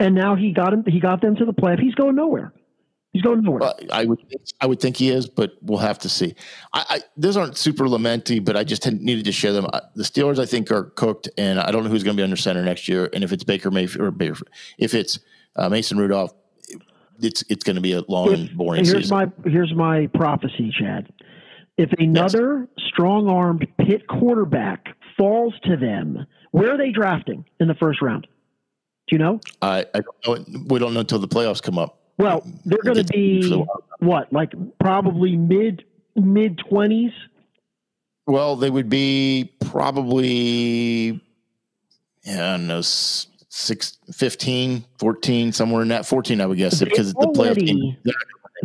Speaker 2: and now he got him. He got them to the playoff. He's going nowhere. He's going nowhere.
Speaker 1: I would I would think he is, but we'll have to see. I, I those aren't super lamenty, but I just needed to share them. The Steelers, I think, are cooked, and I don't know who's going to be under center next year. And if it's Baker Mayfield or Baker, if it's uh, Mason Rudolph, it's it's going to be a long if, and boring
Speaker 2: here's
Speaker 1: season.
Speaker 2: my here's my prophecy, Chad. If another yes. strong-armed Pitt quarterback falls to them, where are they drafting in the first round? Do you know?
Speaker 1: I, I don't know. We don't know until the playoffs come up.
Speaker 2: Well, they're going to be what, like probably mid mid twenties.
Speaker 1: Well, they would be probably, yeah, I don't know, six, 15, 14, somewhere in that 14, I would guess, because the playoff game.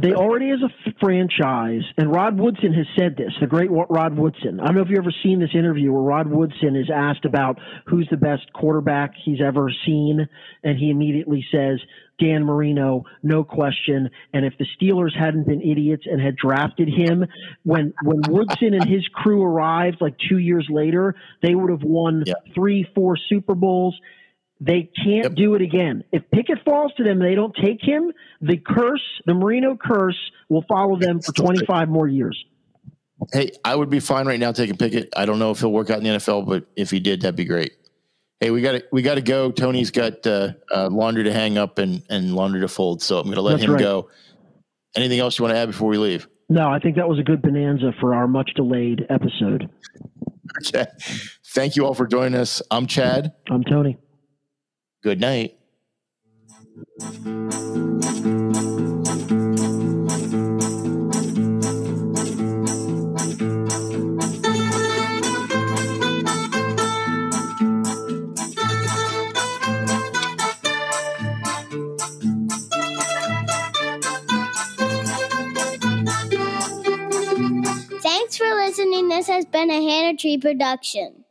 Speaker 2: They already, as a franchise, and Rod Woodson has said this, the great Rod Woodson. I don't know if you've ever seen this interview where Rod Woodson is asked about who's the best quarterback he's ever seen, and he immediately says, Dan Marino, no question. And if the Steelers hadn't been idiots and had drafted him when when Woodson and his crew arrived like two years later, they would have won yeah. three, four Super Bowls. They can't yep. do it again. If Pickett falls to them, they don't take him. The curse, the Marino curse, will follow them for 25 more years.
Speaker 1: Hey, I would be fine right now taking Pickett. I don't know if he'll work out in the NFL, but if he did, that'd be great. Hey, we got to we got to go. Tony's got uh, uh, laundry to hang up and and laundry to fold, so I'm going to let That's him right. go. Anything else you want to add before we leave?
Speaker 2: No, I think that was a good bonanza for our much delayed episode.
Speaker 1: Okay. Thank you all for joining us. I'm Chad.
Speaker 2: I'm Tony.
Speaker 1: Good night.
Speaker 3: Thanks for listening. This has been a Hannah Tree production.